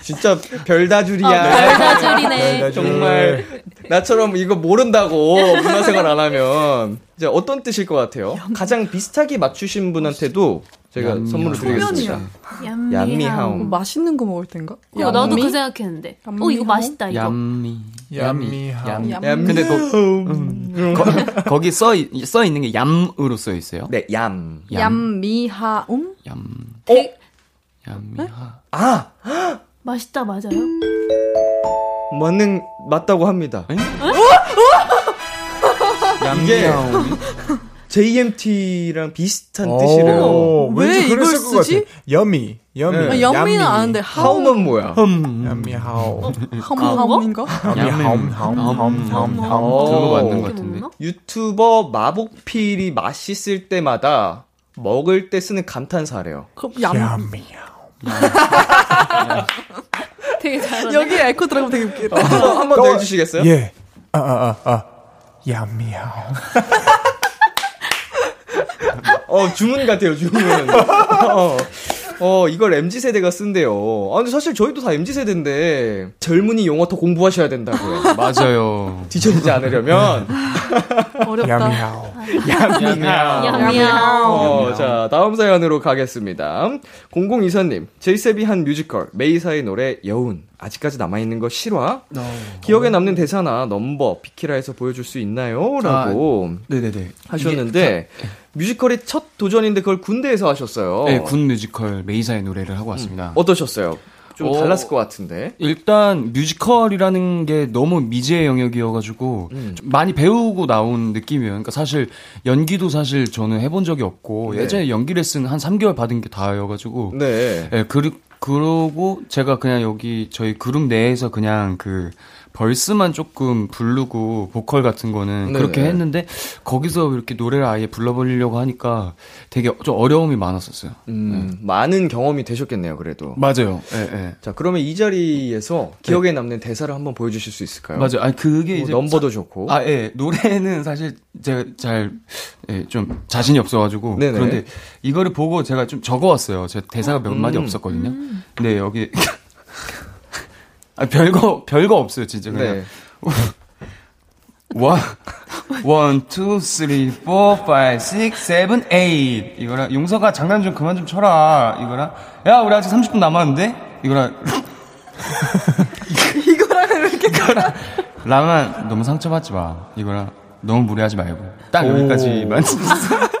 진짜 별다줄이야. 별다줄이네. 별다줄. 정말 나처럼 이거 모른다고 문화생활 안 하면 이제 어떤 뜻일 것 같아요? 가장 비슷하게 맞추신 분한테도 얌미하움. 선물을 드리겠습니다. 얌미하움. 얌미하움. 맛있는 거 먹을 땐가? 어, 나도 얌미? 그 생각했는데. 어, 이거? 맛있다, 이거. 얌미. 얌미하움. 얌. 얌. 근데 거, 음, 거, 거기 써, 있- 써 있는 게 얌으로 써 있어요. 네, 얌. 얌미하움? 얌. 어? 얌미하. 아, 맛있다, 맞아요? 맞는 맞다고 합니다. 얌미하움. JMT랑 비슷한 오, 뜻이래요. 왜 왠지 이걸 쓰지? 같아. 여미, 여미. 네. 아, 얌미는 아는데 하움 하움은 뭐야? 얌미하우. 하움인가? 얌미하움, 하움, 하움, 하움, 하움. 어. 그거 맞는 것 같은데. 유튜버 마복필이 맛있을 때마다 먹을 때 쓰는 감탄사래요. 그럼 얌. 얌미하우. 되게 잘하네. 여기 에코 들어가면 되게 웃기다. 한번 더 해주시겠어요? 예. 아, 아, 아, 아. 얌미하우. 어, 주문 같아요, 주문. 어, 어, 이걸 MZ세대가 쓴대요. 아, 근데 사실 저희도 다 MZ세대인데, 젊은이 용어 더 공부하셔야 된다고요. 맞아요. 뒤처지지 않으려면. 어렵다. 얌미하우. 얌미하움. 어, 자, 다음 사연으로 가겠습니다. 0024님, 제이셉이 한 뮤지컬, 메이사의 노래, 여운. 아직까지 남아있는 거 실화? 기억에 남는 대사나 넘버, 비키라에서 보여줄 수 있나요? 라고 네네네. 하셨는데, 뮤지컬이 첫 도전인데 그걸 군대에서 하셨어요. 네, 군 뮤지컬 메이사의 노래를 하고 왔습니다. 어떠셨어요? 좀 어, 달랐을 것 같은데. 일단 뮤지컬이라는 게 너무 미지의 영역이어가지고 음. 좀 많이 배우고 나온 느낌이에요. 그러니까 사실 연기도 사실 저는 해본 적이 없고 네. 예전에 연기 레슨 한 3개월 받은 게 다여가지고 네. 예, 그, 그러고 제가 그냥 여기 저희 그룹 내에서 그냥 그 벌스만 조금 부르고 보컬 같은 거는 네네. 그렇게 했는데 거기서 이렇게 노래를 아예 불러보려고 하니까 되게 좀 어려움이 많았었어요. 음, 많은 경험이 되셨겠네요, 그래도. 맞아요. 예, 예. 자, 그러면 이 자리에서 기억에 남는 대사를 한번 보여주실 수 있을까요? 맞아요. 아니 그게 뭐 이제 넘버도 좋고. 아, 예. 노래는 사실 제가 잘, 예, 좀 자신이 없어가지고. 네네. 그런데 이거를 보고 제가 좀 적어왔어요. 제 대사가 몇 마디 음. 없었거든요. 근데 여기. 아, 별거, 별거 없어요, 진짜. 그냥. 네. one, one, two, three, four, five, six, seven, eight. 이거랑, 용서가 장난 좀 그만 좀 쳐라. 이거랑, 야, 우리 아직 30분 남았는데? 이거랑, 이거랑 이렇게 이거랑, 랑아, 너무 상처받지 마. 이거랑, 너무 무리하지 말고. 딱 여기까지만.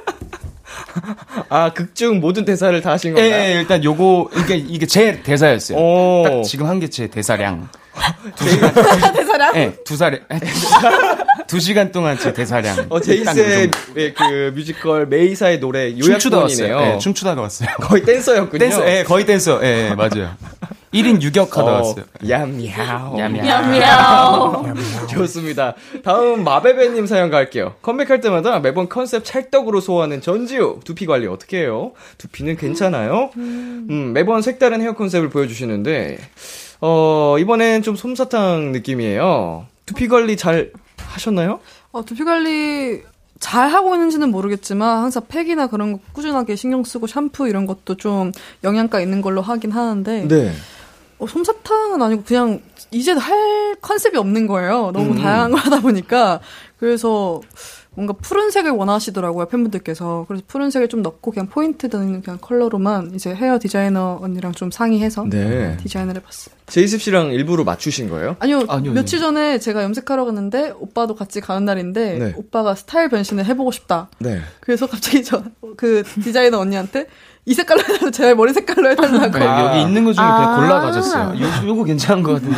아, 극중 모든 대사를 다 하신 예, 건가요? 예, 일단 요거, 이게, 이게 제 대사였어요. 오. 딱 지금 한 게 제 대사량. 대사량? 예, 두 살에, 두 시간 동안 제 대사량. 어, 딱 제이셉의 요 정도. 그 뮤지컬 메이사의 노래 춤추다 요약본이네요. 왔어요. 예, 춤추다가 왔어요. 거의 댄서였군요. 댄서, 예, 거의 댄서. 예, 예, 맞아요. 1인 유격하다 어, 왔어요. 얌야오. 얌얌. 좋습니다. 다음 마베베님 사연 갈게요. 컴백할 때마다 매번 컨셉 찰떡으로 소화하는 전지우. 두피 관리 어떻게 해요? 두피는 괜찮아요? 음, 매번 색다른 헤어 컨셉을 보여주시는데, 어, 이번엔 좀 솜사탕 느낌이에요. 두피 관리 잘 하셨나요? 어, 두피 관리 잘 하고 있는지는 모르겠지만 항상 팩이나 그런 거 꾸준하게 신경 쓰고 샴푸 이런 것도 좀 영양가 있는 걸로 하긴 하는데 네. 어, 솜사탕은 아니고 그냥 이제 할 컨셉이 없는 거예요. 너무 음. 다양한 걸 하다 보니까 그래서 뭔가 푸른색을 원하시더라고요 팬분들께서 그래서 푸른색을 좀 넣고 그냥 포인트 드는 그냥 컬러로만 이제 헤어 디자이너 언니랑 좀 상의해서 네. 디자인을 해봤어요. 제이셉 씨랑 일부러 맞추신 거예요? 아니요, 아니요, 며칠 전에 제가 염색하러 갔는데 오빠도 같이 가는 날인데 네. 오빠가 스타일 변신을 해보고 싶다. 네. 그래서 갑자기 저 그 디자이너 언니한테 이 색깔로 해달라고 제 머리 색깔로 해달라고. 네, 여기 있는 것 중에 아. 그냥 골라 가졌어요. 요, 요거 괜찮은 것 같은데.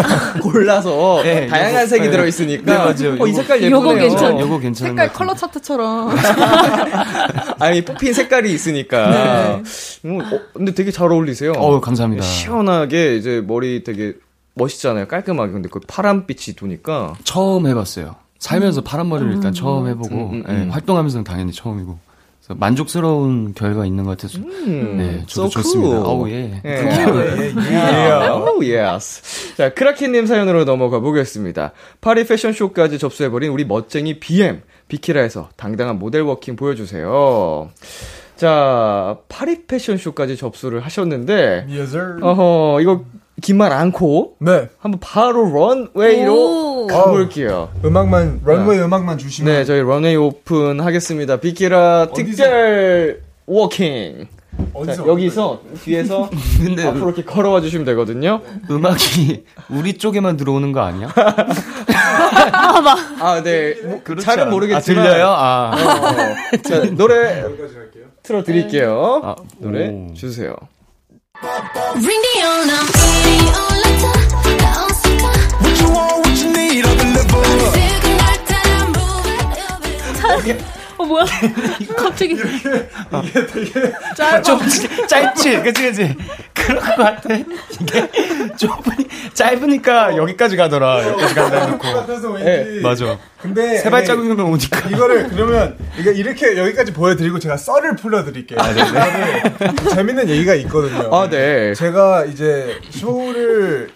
골라서 네, 다양한 요거- 색이 네. 들어있으니까. 네, 맞아요. 어, 이 요거- 색깔 예쁘네요. 요거 괜찮- 요거 괜찮은 색깔 것 컬러. 차트처럼. 아니, 뽑힌 색깔이 있으니까. 음, 어, 근데 되게 잘 어울리세요. 어, 감사합니다. 시원하게 이제 머리 되게 멋있잖아요. 깔끔하게. 근데 그 파란빛이 도니까. 처음 해봤어요. 살면서 파란 머리를 일단 처음 해보고 음, 음, 예, 음. 활동하면서는 당연히 처음이고 만족스러운 결과 있는 것 같아서 음, 네 저도 so 좋습니다. cool. 예. 예. 오, yes. 자, 크라켄님 사연으로 넘어가 보겠습니다. 파리 패션쇼까지 접수해버린 우리 멋쟁이 BM, 비키라에서 당당한 모델 워킹 보여주세요. 자, 파리 패션쇼까지 접수를 하셨는데, Yes, sir. 어허, 이거 긴 말 않고, 네. 한번 바로 런웨이로 오. 가볼게요. 음악만 런웨이 음악만 주시면 네, 저희 런웨이 오픈 하겠습니다. 비키라 어디서? 특별 워킹. 자, 어디서 여기서 뒤에서 근데 앞으로 이렇게 걸어와 주시면 되거든요. 음악이 우리 쪽에만 들어오는 거 아니야? 아, 네. 뭐, 그렇지 잘은? 모르겠지만. 아, 들려요? 아. 어, 자, 노래 틀어 드릴게요. 아, 노래 오. 주세요. Ring the alarm, ring the alarm, 나왔을까? What you want, what you need, I'll deliver. 지금 날 따라 move it, 어 뭐야? 갑자기 좀 짧지? 그치, 그치? 그럴 것 같아. 이게 좁으니, 짧으니까 여기까지 가더라. 여기까지 간다 해놓고. 같아서 왠지 네, 맞아. 근데 세 발자국이면 오니까. 이거를 그러면 이거 이렇게 여기까지 보여드리고 제가 썰을 풀어드릴게요. 이거를 재밌는 얘기가 있거든요. 아, 네. 제가 이제 쇼를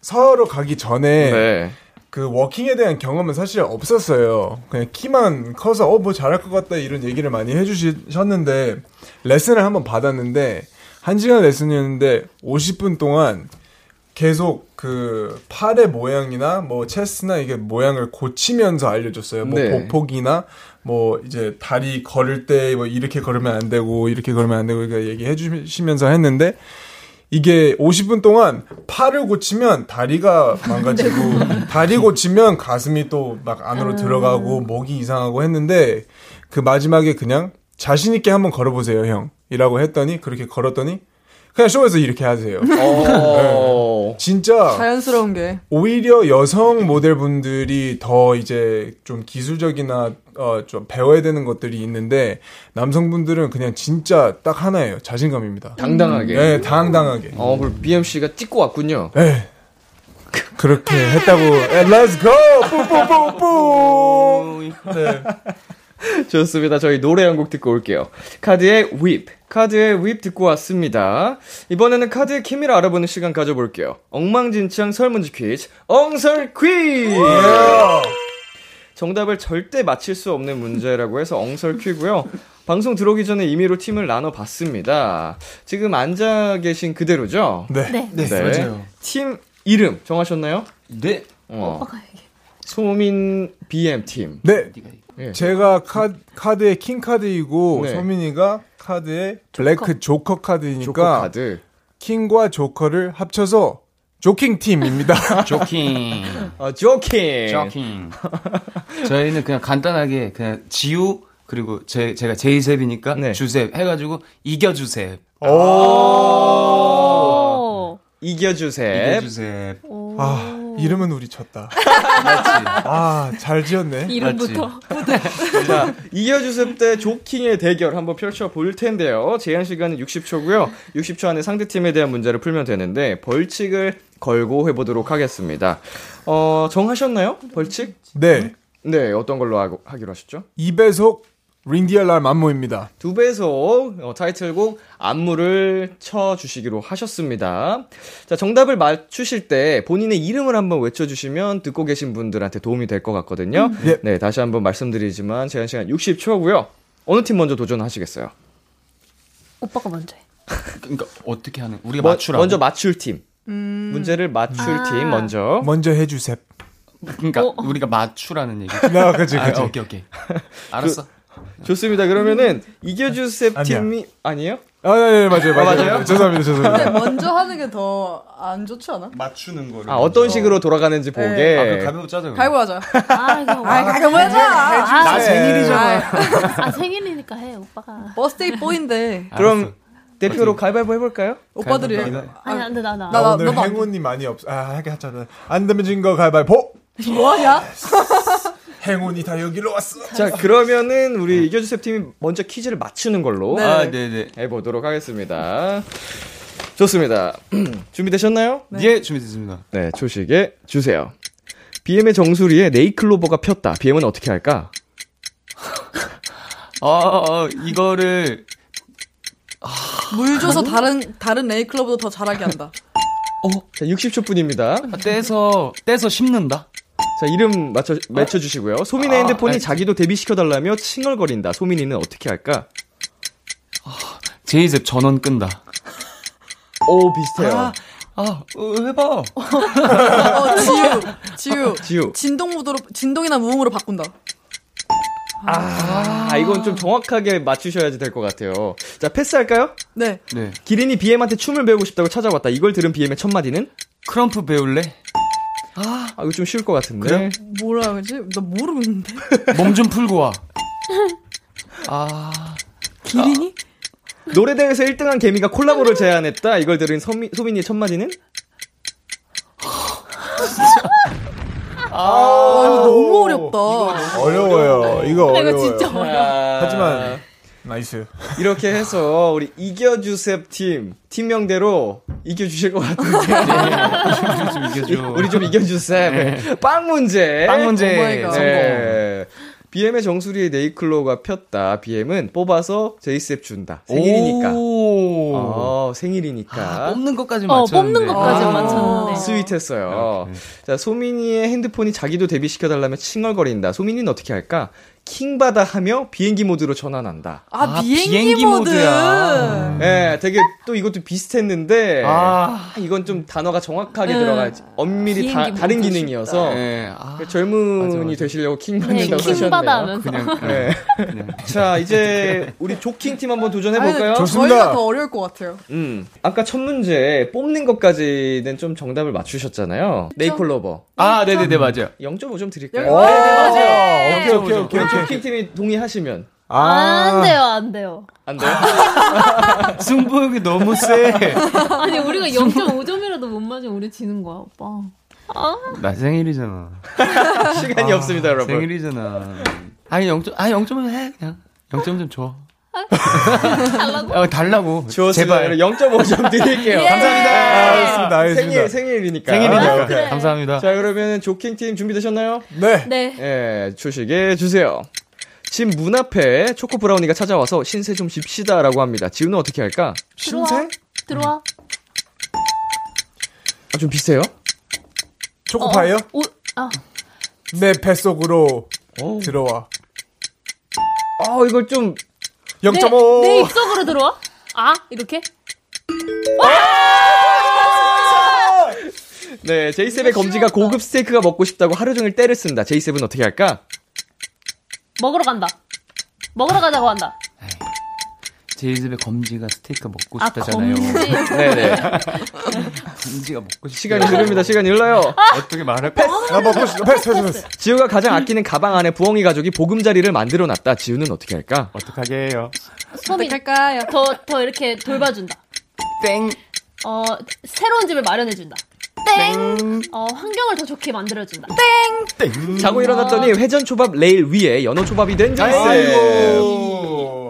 서로 가기 전에 네. 그 워킹에 대한 경험은 사실 없었어요. 그냥 키만 커서 어 뭐 잘할 것 같다 이런 얘기를 많이 해주셨는데 레슨을 한번 받았는데 한 시간 레슨이었는데 50분 동안 계속 그 팔의 모양이나 뭐 체스나 이게 모양을 고치면서 알려줬어요. 뭐 네. 보폭이나 뭐 이제 다리 걸을 때 뭐 이렇게 걸으면 안 되고 이렇게 걸으면 안 되고 그러니까 얘기해 주시면서 했는데 이게 50분 동안 팔을 고치면 다리가 망가지고 다리 고치면 가슴이 또 막 안으로 들어가고 목이 이상하고 했는데 그 마지막에 그냥 자신 있게 한번 걸어보세요 형이라고 했더니 그렇게 걸었더니 그냥 쇼에서 이렇게 하세요. 어. 진짜 자연스러운 게. 오히려 여성 모델분들이 더 이제 좀 기술적이나 어 좀 배워야 되는 것들이 있는데 남성분들은 그냥 진짜 딱 하나예요. 자신감입니다. 당당하게. 네, 당당하게. 어, 그리고 BM 씨가 찍고 왔군요. 네. 그렇게 했다고. 에, Let's go! 뿌뿌뿌뿌! 네. 좋습니다. 저희 노래 한 곡 듣고 올게요. 카드의 Whip. 카드의 Whip 듣고 왔습니다. 이번에는 카드의 케미를 알아보는 시간 가져볼게요. 엉망진창 설문지 퀴즈. 엉설 퀴즈! 정답을 절대 맞힐 수 없는 문제라고 해서 엉설 퀴고요. 방송 들어오기 전에 임의로 팀을 나눠봤습니다. 지금 앉아 계신 그대로죠? 네. 네. 네, 맞아요. 팀 이름 정하셨나요? 네. 어. 소민 BM 팀. 네. 예. 제가 카, 카드의 킹 카드이고 네. 소민이가 카드의 블랙 조커 카드이니까 조커 카드. 킹과 조커를 합쳐서 조킹 팀입니다. 조킹. 어, 조킹. 조킹. 저희는 그냥 간단하게 그냥 지우 그리고 제 제가 제이셉이니까 네. 주셉 해가지고 이겨 주셉. 오. 이겨주세. 이겨 주셉. 오. 아, 이름은 우리 쳤다. 맞지? 아, 잘 지었네. 이름부터. 자, 이겨주셉 대 조킹의 대결 한번 펼쳐볼 텐데요. 제한 시간은 60초고요. 60초 안에 상대팀에 대한 문제를 풀면 되는데, 벌칙을 걸고 해보도록 하겠습니다. 어, 정하셨나요? 벌칙? 네. 네, 어떤 걸로 하고, 하기로 하셨죠? 2배속 링디얼람 안무입니다. 두 배속 어, 타이틀곡 안무를 쳐주시기로 하셨습니다. 자, 정답을 맞추실 때 본인의 이름을 한번 외쳐주시면 듣고 계신 분들한테 도움이 될 것 같거든요. 예. 네, 다시 한번 말씀드리지만 제한 시간 60초고요. 어느 팀 먼저 도전하시겠어요? 오빠가 먼저 해. 그러니까 어떻게 하는? 우리가 뭐, 맞추라고. 먼저 맞출 팀. 문제를 맞출 아. 팀 먼저. 먼저 해주셉. 그러니까 어. 우리가 맞추라는 얘기. 나, 그치, 아, 그치. 오케이 오케이. 알았어. 좋습니다. 그러면은 이겨주셉. 팀이 아니에요? 아, 네, 네, 맞아요, 맞아요. 맞아요? 죄송합니다, 죄송합니다. 먼저 하는 게 더 안 좋지 않아? 맞추는 거를. 아, 어떤 식으로 돌아가는지 보게. 아, 그 가볍고 짜자. 그럼. 갈고 하자. 아, 이거 아, 갈고 하자. 나 생일이잖아. 아, 생일이니까 해, 오빠가. 버스데이 보인데 그럼 대표로 가위바위보 해볼까요? 오빠들이 가위바위보. 아니, 안 돼, 나, 나. 나- 나 오늘 행운이 많이 없, 아, 하게 하잖아. 안 되면 진 거 가위바위보! 뭐하냐? 행운이 다 여기로 왔어. 자, 그러면은 우리 이겨주셉 팀이 먼저 퀴즈를 맞추는 걸로 네. 아, 네네. 해보도록 하겠습니다. 좋습니다. 준비되셨나요? 예, 준비됐습니다. 네, 초식에 주세요. BM의 정수리에 네이클로버가 폈다. BM은 어떻게 할까? 어, 어, 이거를, 물 줘서 다른 다른 네이클럽보다 더 잘하게 한다. 자, 60초뿐입니다. 떼서, 떼서 심는다? 자, 이름 맞춰, 맞춰주시고요. 소민의 아, 핸드폰이 알겠습니다. 자기도 데뷔시켜달라며 칭얼거린다. 소민이는 어떻게 할까? 제이셉 전원 끈다. 오, 비슷해요. 아, 아, 어, 해봐. 어, 지우, 지우, 지우. 진동 무도로 진동이나 무음으로 바꾼다. 아, 이건 좀 정확하게 맞추셔야지 될 것 같아요. 자, 패스할까요? 네. 네. 기린이 BM한테 춤을 배우고 싶다고 찾아왔다. 이걸 들은 BM의 첫 마디는? krump 배울래? 아, 이거 좀 쉬울 것 같은데. 그래요? 뭐라 그러지? 나 모르겠는데. 몸 좀 풀고 와. 아, 기린이? 노래대회에서 1등한 개미가 콜라보를 제안했다. 이걸 들은 소민, 소민이의 첫 마디는? 아, 이거 너무 어렵다. 어려워요. 이거 아, 어려워요. 이거 진짜 어려워. 하지만, nice. 이렇게 해서 우리 이겨주셉 팀 팀명대로 이겨주실 것 같은데 좀 이겨줘. 우리 좀 이겨주셉 빵 문제 빵 문제. 성공. 네. BM의 정수리에 네이클로가 폈다. BM은 뽑아서 제이셉 준다. 생일이니까. 오. 어, 생일이니까. 아, 뽑는 것까지 어, 맞췄는데. 뽑는 것까지 아. 맞췄는데. 스윗했어요. 오케이. 자, 소민이의 핸드폰이 자기도 데뷔시켜달라며 칭얼거린다. 소민이는 어떻게 할까? 킹받아 하며 비행기 모드로 전환한다. 아, 아, 비행기, 비행기 모드. 모드야. 예, 되게 또 이것도 비슷했는데 아. 아, 이건 좀 단어가 정확하게 네. 들어가지 엄밀히 다, 모드 기능이어서 네, 아, 그 젊은이 맞아, 맞아. 되시려고 킹 네, 받는다고 킹받아 하셨네요. 그냥, 네. 그냥. 자, 이제 우리 조킹 팀 한번 도전해 볼까요? 저희가 더 어려울 것 같아요. 음. 아까 첫 문제 뽑는 것까지는 좀 정답을 맞추셨잖아요. 네이콜로버. 아, 네 네 네, 맞아요. 0.5점 드릴까요? 오, 네, 네, 오케이, 오케이, 오케이, 오케이. 조킹 팀이 동의하시면 안 돼요, 안 돼요. 안 돼요? 승부욕이 너무 세. 아니, 우리가 0.5점이라도 못 맞으면 우리 지는 거야, 오빠. 아, 나 생일이잖아. 시간이 없습니다, 여러분. 생일이잖아. 아니, 0점, 아니, 0점은 해, 그냥. 0점 좀 줘. 달라고? 아, 달라고. 좋습니다. 제발. 0.5점 드릴게요. 예. 감사합니다. 알겠습니다, 알겠습니다. 생일, 생일이니까. 생일이니까. 아, 그래. 감사합니다. 자, 그러면 조킹 팀 준비되셨나요? 네. 네. 예, 초식에 주세요. 집 문 앞에 초코 브라우니가 찾아와서 신세 좀 집시다라고 합니다. 지우는 어떻게 할까? 들어와. 들어와. 아, 좀 비슷해요? 초코파이요? 오, 아, 내 뱃속으로 오. 들어와. 아, 이걸 좀, 0.5. 내, 내 입속으로 들어와? 아, 이렇게? 네, 제이셉의 검지가 고급 스테이크가 먹고 싶다고 하루 종일 때를 쓴다. 제이셉은 어떻게 할까? 먹으러 간다. 먹으러 가자고 한다. 제이셉의 검지가 스테이크 먹고 아, 싶다잖아요. 검지. 네네. 검지가 먹고 싶다. 시간이 흐릅니다. 시간이 흘러요. 어떻게 말할 패스. 나 먹고 싶어. 패스, 패스, 패스. 지우가 가장 아끼는 가방 안에 부엉이 가족이 보금자리를 만들어 놨다. 지우는 어떻게 할까? 어떡하게 해요? 소민, 어떡할까요? 더, 더 이렇게 돌봐준다. 땡. 어, 새로운 집을 마련해준다. 땡! 어, 환경을 더 좋게 만들어준다. 자고 일어났더니 회전 초밥 레일 위에 연어 초밥이 된 제이셉.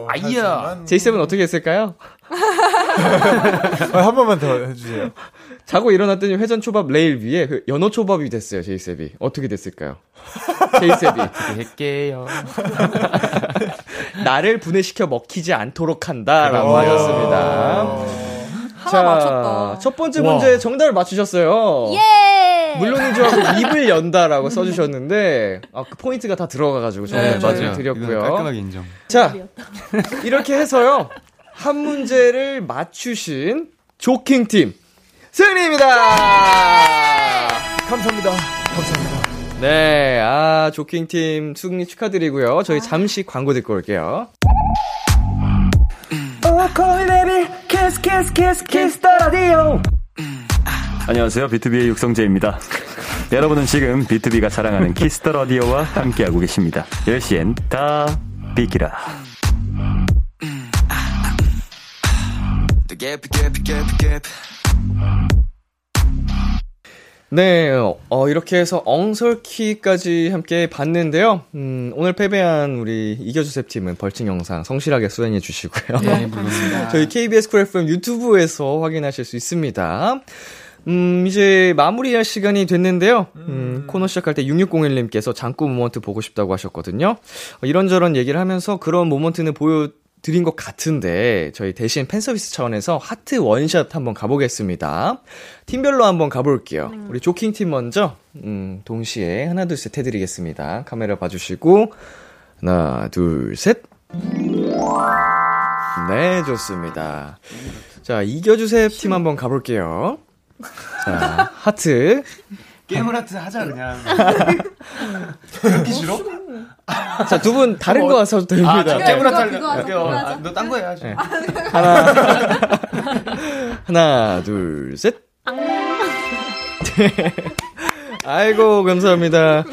아이야. 제이셉은 어떻게 했을까요? 아, 한 번만 더 해주세요. 자고 일어났더니 회전 초밥 레일 위에 그 연어 초밥이 됐어요, 제이셉이. 어떻게 됐을까요? 제이셉이. 할게요. 나를 분해시켜 먹히지 않도록 한다라고 오. 하셨습니다. 하나 맞췄다. 첫 번째 와. 문제 정답을 맞추셨어요. 예! 물론인 줄 알고 입을 연다라고 써주셨는데 아, 그 포인트가 다 들어가가지고 네, 정답을 맞아요. 드렸고요. 깔끔하게 인정. 자 이렇게 해서요 한 문제를 맞추신 조킹 팀 승리입니다. 감사합니다. 감사합니다. 네, 아 조킹 팀 승리 축하드리고요. 저희 잠시 광고 듣고 올게요. call 안녕하세요. 비투비의 육성재입니다. 여러분은 지금 비투비가 자랑하는 Kiss the Radio와 함께하고 계십니다. 10시엔 다 비키라. 네, 어, 이렇게 해서 엉설키까지 함께 봤는데요. 음, 오늘 패배한 우리 이겨주셉 팀은 벌칙 영상 성실하게 수행해 주시고요. 네, 물론입니다. 저희 KBS Cool FM 유튜브에서 확인하실 수 있습니다. 음, 이제 마무리할 시간이 됐는데요. 음, 코너 시작할 때 6601님께서 장구 moment 보고 싶다고 하셨거든요. 어, 이런저런 얘기를 하면서 그런 moment는 보여 드린 것 같은데, 저희 대신 팬 서비스 차원에서 하트 one shot 한번 가보겠습니다. 팀별로 한번 가볼게요. 우리 조킹 팀 먼저, 음, 동시에 하나, 둘, 셋 해드리겠습니다. 카메라 봐주시고, 하나, 둘, 셋. 네, 좋습니다. 자, 이겨주세요 팀 한번 가볼게요. 자, 하트. 게임을 하트 하자 그냥. 이렇게 싫어? 자, 두 분 다른 거 하셔도 됩니다. 아, 저 게임을 하트 그거 할래. 아, 너딴 거 해야지. 네. 하나, 하나, 둘, 셋. 네. 아이고, 감사합니다.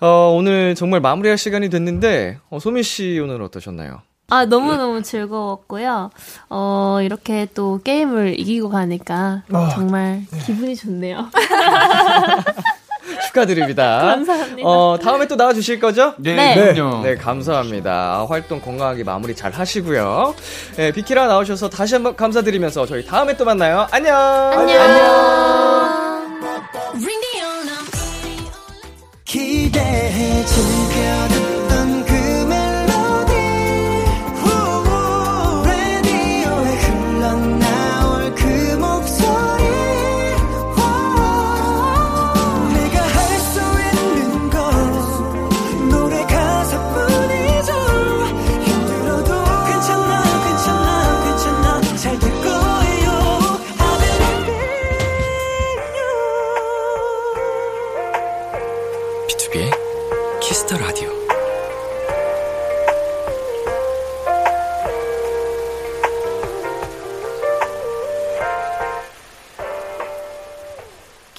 어, 오늘 정말 마무리할 시간이 됐는데, 어, 소미 씨 오늘 어떠셨나요? 아, 너무너무 즐거웠고요. 어, 이렇게 또 게임을 이기고 가니까 정말 기분이 좋네요. 축하드립니다. 감사합니다. 어, 다음에 또 나와주실 거죠? 네, 네. 그럼요. 네, 감사합니다. 활동 건강하게 마무리 잘 하시고요. 네, 비키라 나오셔서 다시 한번 감사드리면서 저희 다음에 또 만나요. 안녕! 기대해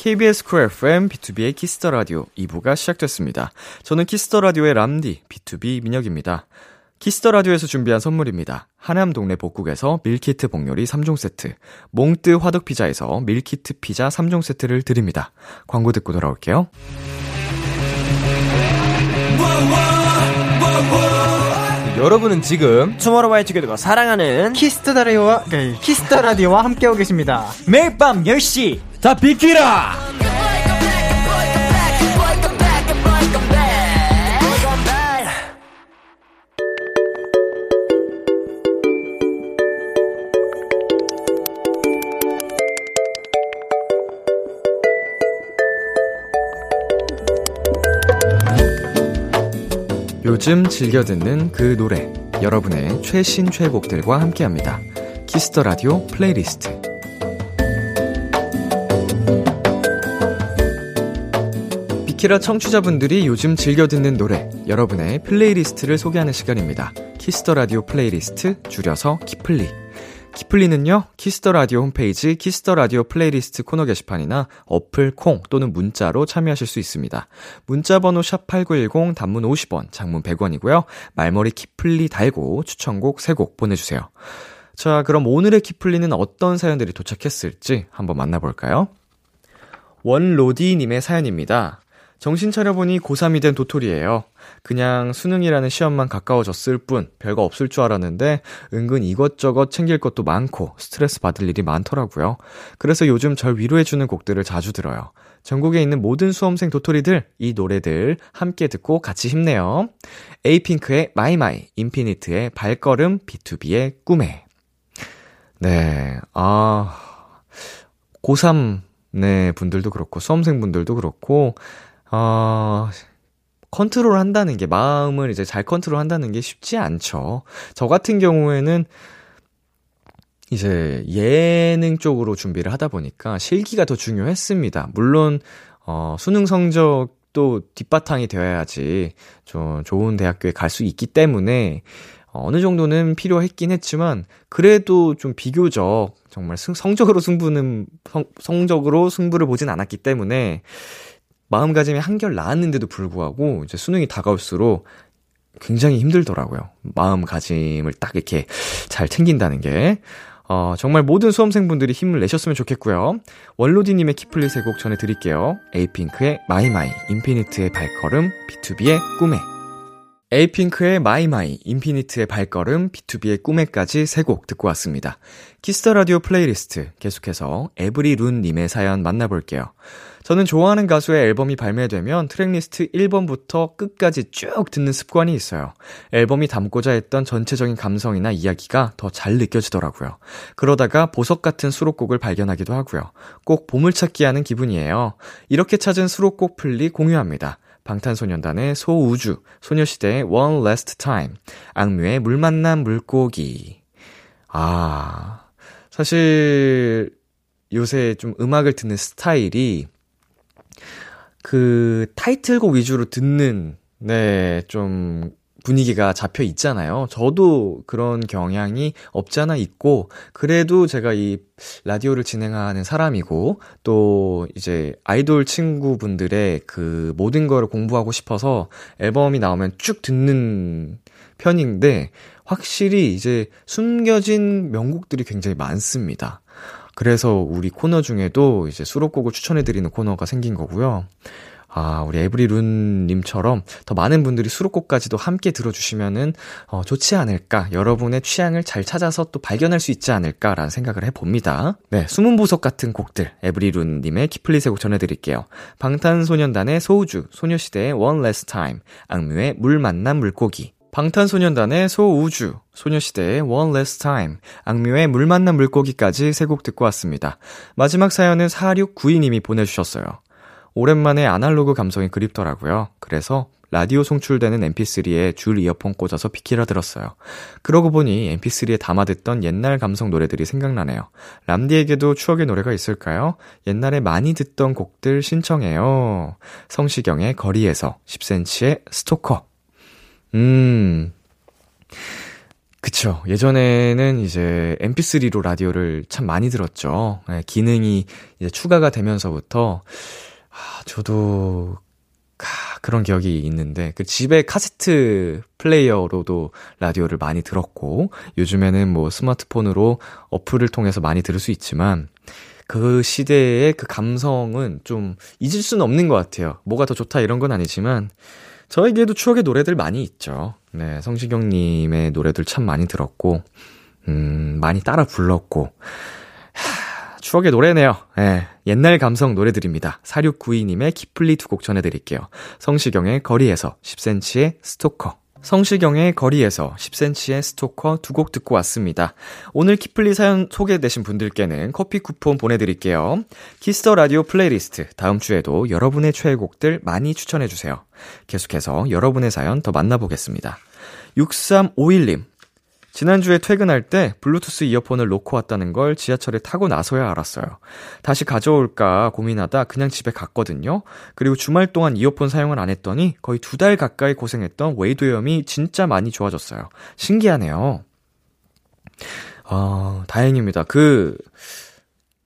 KBS Cool FM, BTOB의 Kiss the Radio 2부가 시작됐습니다. 저는 Kiss the Radio의 람디, BTOB 민혁입니다. Kiss the Radio에서 준비한 선물입니다. 하남 동네 복국에서 밀키트 복요리 3종 세트, 몽뜨 화덕 피자에서 밀키트 피자 3종 세트를 드립니다. 광고 듣고 돌아올게요. 여러분은 지금 투모로우바이 투게더가 사랑하는 Kiss the Radio와 키스터 라디오와 함께하고 계십니다. 매일 밤 10시 다 비키라. 요즘 즐겨 듣는 그 노래, 여러분의 최신 최애곡들과 함께합니다. Kiss the Radio playlist. 비키라 청취자분들이 요즘 즐겨 듣는 노래, 여러분의 playlist를 소개하는 시간입니다. Kiss the Radio playlist, 줄여서 키플리. 키플리는요, Kiss the Radio 홈페이지 Kiss the Radio playlist 코너 게시판이나 어플 콩 또는 문자로 참여하실 수 있습니다. 문자 번호 샵8910 단문 50원, 장문 100원이고요. 말머리 키플리 달고 추천곡 3곡 보내주세요. 자, 그럼 오늘의 키플리는 어떤 사연들이 도착했을지 한번 만나볼까요? 원로디님의 사연입니다. 정신 차려보니 고3이 된 도토리예요. 그냥 수능이라는 시험만 가까워졌을 뿐 별거 없을 줄 알았는데 은근 이것저것 챙길 것도 많고 스트레스 받을 일이 많더라고요. 그래서 요즘 절 위로해주는 곡들을 자주 들어요. 전국에 있는 모든 수험생 도토리들 이 노래들 함께 듣고 같이 힘내요. 에이핑크의 My My, 인피니트의 발걸음, BTOB의 꿈에. 네, 아, 고3 네, 분들도 그렇고, 수험생 분들도 그렇고, 어, 컨트롤 한다는 게, 마음을 이제 잘 컨트롤 한다는 게 쉽지 않죠. 저 같은 경우에는, 이제 예능 쪽으로 준비를 하다 보니까 실기가 더 중요했습니다. 물론, 어, 수능 성적도 뒷바탕이 되어야지 좀 좋은 대학교에 갈 수 있기 때문에, 어, 어느 정도는 필요했긴 했지만 그래도 좀 비교적 정말 승, 성적으로 승부는 성, 성적으로 승부를 보진 않았기 때문에 마음가짐이 한결 나았는데도 불구하고 이제 수능이 다가올수록 굉장히 힘들더라고요. 마음가짐을 딱 이렇게 잘 챙긴다는 게. 어, 정말 모든 수험생분들이 힘을 내셨으면 좋겠고요. 원로디님의 키플리 세곡 전해드릴게요. 에이핑크의 My My, 인피니트의 발걸음, BTOB의 꿈에. 에이핑크의 My My, 인피니트의 발걸음, BTOB의 꿈에까지 세 곡 듣고 왔습니다. Kiss the Radio playlist 계속해서 에브리룬님의 사연 만나볼게요. 저는 좋아하는 가수의 앨범이 발매되면 tracklist 1번부터 끝까지 쭉 듣는 습관이 있어요. 앨범이 담고자 했던 전체적인 감성이나 이야기가 더 잘 느껴지더라고요. 그러다가 보석 같은 수록곡을 발견하기도 하고요. 꼭 보물찾기 하는 기분이에요. 이렇게 찾은 수록곡 플리 공유합니다. 방탄소년단의 소우주, 소녀시대의 One Last Time, 악뮤의 물 만난 물고기. 아, 사실 요새 좀 음악을 듣는 스타일이 그 타이틀곡 위주로 듣는 네, 좀 분위기가 잡혀 있잖아요. 저도 그런 경향이 없잖아 있고, 그래도 제가 이 라디오를 진행하는 사람이고, 또 이제 아이돌 친구분들의 그 모든 거를 공부하고 싶어서 앨범이 나오면 쭉 듣는 편인데, 확실히 이제 숨겨진 명곡들이 굉장히 많습니다. 그래서 우리 코너 중에도 이제 수록곡을 추천해드리는 코너가 생긴 거고요. 아, 우리 에브리룬님처럼 더 많은 분들이 수록곡까지도 함께 들어주시면은, 어, 좋지 않을까. 여러분의 취향을 잘 찾아서 또 발견할 수 있지 않을까라는 생각을 해봅니다. 네, 숨은 보석 같은 곡들, 에브리룬님의 키플릿의 곡 전해드릴게요. 방탄소년단의 소우주, 소녀시대의 One Last Time, 악뮤의 물 만난 물고기, 방탄소년단의 소우주, 소녀시대의 One Last Time, 악뮤의 물 만난 물고기까지 세 곡 듣고 왔습니다. 마지막 사연은 4692님이 보내주셨어요. 오랜만에 아날로그 감성이 그립더라고요. 그래서 라디오 송출되는 mp3에 줄 이어폰 꽂아서 비키라 들었어요. 그러고 보니 mp3에 담아듣던 옛날 감성 노래들이 생각나네요. 람디에게도 추억의 노래가 있을까요? 옛날에 많이 듣던 곡들 신청해요. 성시경의 거리에서, 10cm의 스토커. 음. 그쵸. 예전에는 이제 mp3로 라디오를 참 많이 들었죠. 네, 기능이 이제 추가가 되면서부터 아, 저도 아, 그런 기억이 있는데 그 집에 카세트 플레이어로도 라디오를 많이 들었고 요즘에는 뭐 스마트폰으로 어플을 통해서 많이 들을 수 있지만 그 시대의 그 감성은 좀 잊을 수는 없는 것 같아요. 뭐가 더 좋다 이런 건 아니지만 저에게도 추억의 노래들 많이 있죠. 네, 성시경 님의 노래들 참 많이 들었고 음, 많이 따라 불렀고 추억의 노래네요. 예, 옛날 감성 노래들입니다. 4692님의 키플리 두 곡 전해드릴게요. 성시경의 거리에서 10cm의 스토커. 성시경의 거리에서 10cm의 스토커 두 곡 듣고 왔습니다. 오늘 키플리 사연 소개되신 분들께는 커피 쿠폰 보내드릴게요. Kiss the Radio playlist 다음 주에도 여러분의 최애곡들 많이 추천해주세요. 계속해서 여러분의 사연 더 만나보겠습니다. 6351님. 지난주에 퇴근할 때 블루투스 이어폰을 놓고 왔다는 걸 지하철에 타고 나서야 알았어요. 다시 가져올까 고민하다 그냥 집에 갔거든요. 그리고 주말 동안 이어폰 사용을 안 했더니 거의 두 달 가까이 고생했던 웨이도염이 진짜 많이 좋아졌어요. 신기하네요. 아, 다행입니다. 그,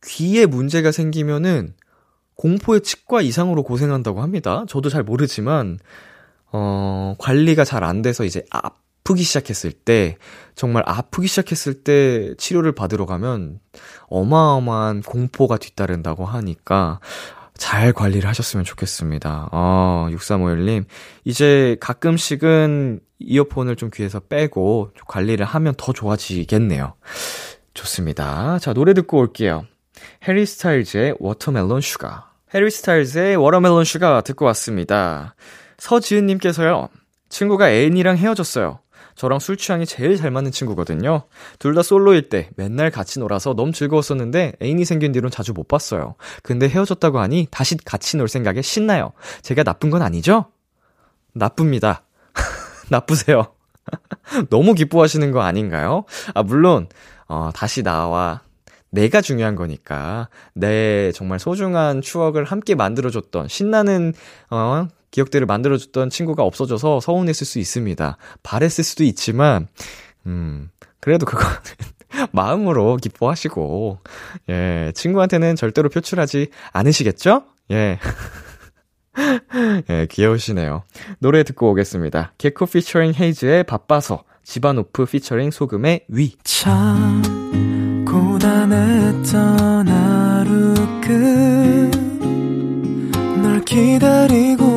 귀에 문제가 생기면은 공포의 치과 이상으로 고생한다고 합니다. 저도 잘 모르지만, 어, 관리가 잘 안 돼서 이제 아프기 시작했을 때, 정말 아프기 시작했을 때 치료를 받으러 가면 어마어마한 공포가 뒤따른다고 하니까 잘 관리를 하셨으면 좋겠습니다. 어, 6351님. 이제 가끔씩은 이어폰을 좀 귀에서 빼고 관리를 하면 더 좋아지겠네요. 좋습니다. 자, 노래 듣고 올게요. 해리 스타일즈의 Watermelon Sugar. 해리 스타일즈의 Watermelon Sugar 듣고 왔습니다. 서지은님께서요. 친구가 애인이랑 헤어졌어요. 저랑 술 취향이 제일 잘 맞는 친구거든요. 둘 다 솔로일 때 맨날 같이 놀아서 너무 즐거웠었는데 애인이 생긴 뒤론 자주 못 봤어요. 근데 헤어졌다고 하니 다시 같이 놀 생각에 신나요. 제가 나쁜 건 아니죠? 나쁩니다. 나쁘세요. 너무 기뻐하시는 거 아닌가요? 아, 물론, 어, 다시 나와 내가 중요한 거니까 내 정말 소중한 추억을 함께 만들어줬던 신나는 어 기억들을 만들어줬던 친구가 없어져서 서운했을 수 있습니다. 바랬을 수도 있지만, 음, 그래도 그거는 마음으로 기뻐하시고, 예, 친구한테는 절대로 표출하지 않으시겠죠? 예. 예, 귀여우시네요. 노래 듣고 오겠습니다. 개코 피처링 헤이즈의 바빠서, 지바노프 피처링 소금의 위. 참 고단했던 하루 끝 널 기다리고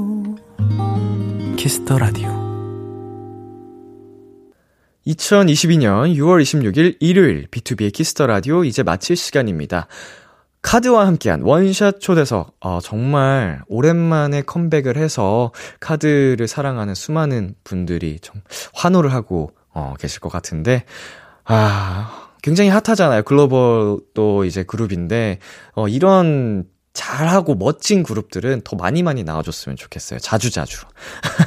Kiss the Radio 2022년 6월 26일 일요일 B2B의 키스터 라디오 이제 마칠 시간입니다. 카드와 함께한 원샷 초대석, 어, 정말 오랜만에 컴백을 해서 카드를 사랑하는 수많은 분들이 좀 환호를 하고, 어, 계실 것 같은데, 아, 굉장히 핫하잖아요. 글로벌 또 이제 그룹인데, 어, 이런 잘하고 멋진 그룹들은 더 많이 많이 나와줬으면 좋겠어요. 자주자주.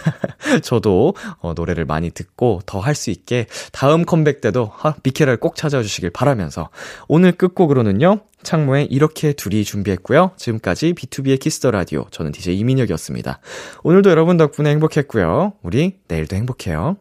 저도 어, 노래를 많이 듣고 더 할 수 있게 다음 컴백 때도 하, 미케라를 꼭 찾아와 주시길 바라면서 오늘 끝곡으로는요. 창모의 이렇게 둘이 준비했고요. 지금까지 비투비의 키스 더 라디오 저는 DJ 이민혁이었습니다. 오늘도 여러분 덕분에 행복했고요. 우리 내일도 행복해요.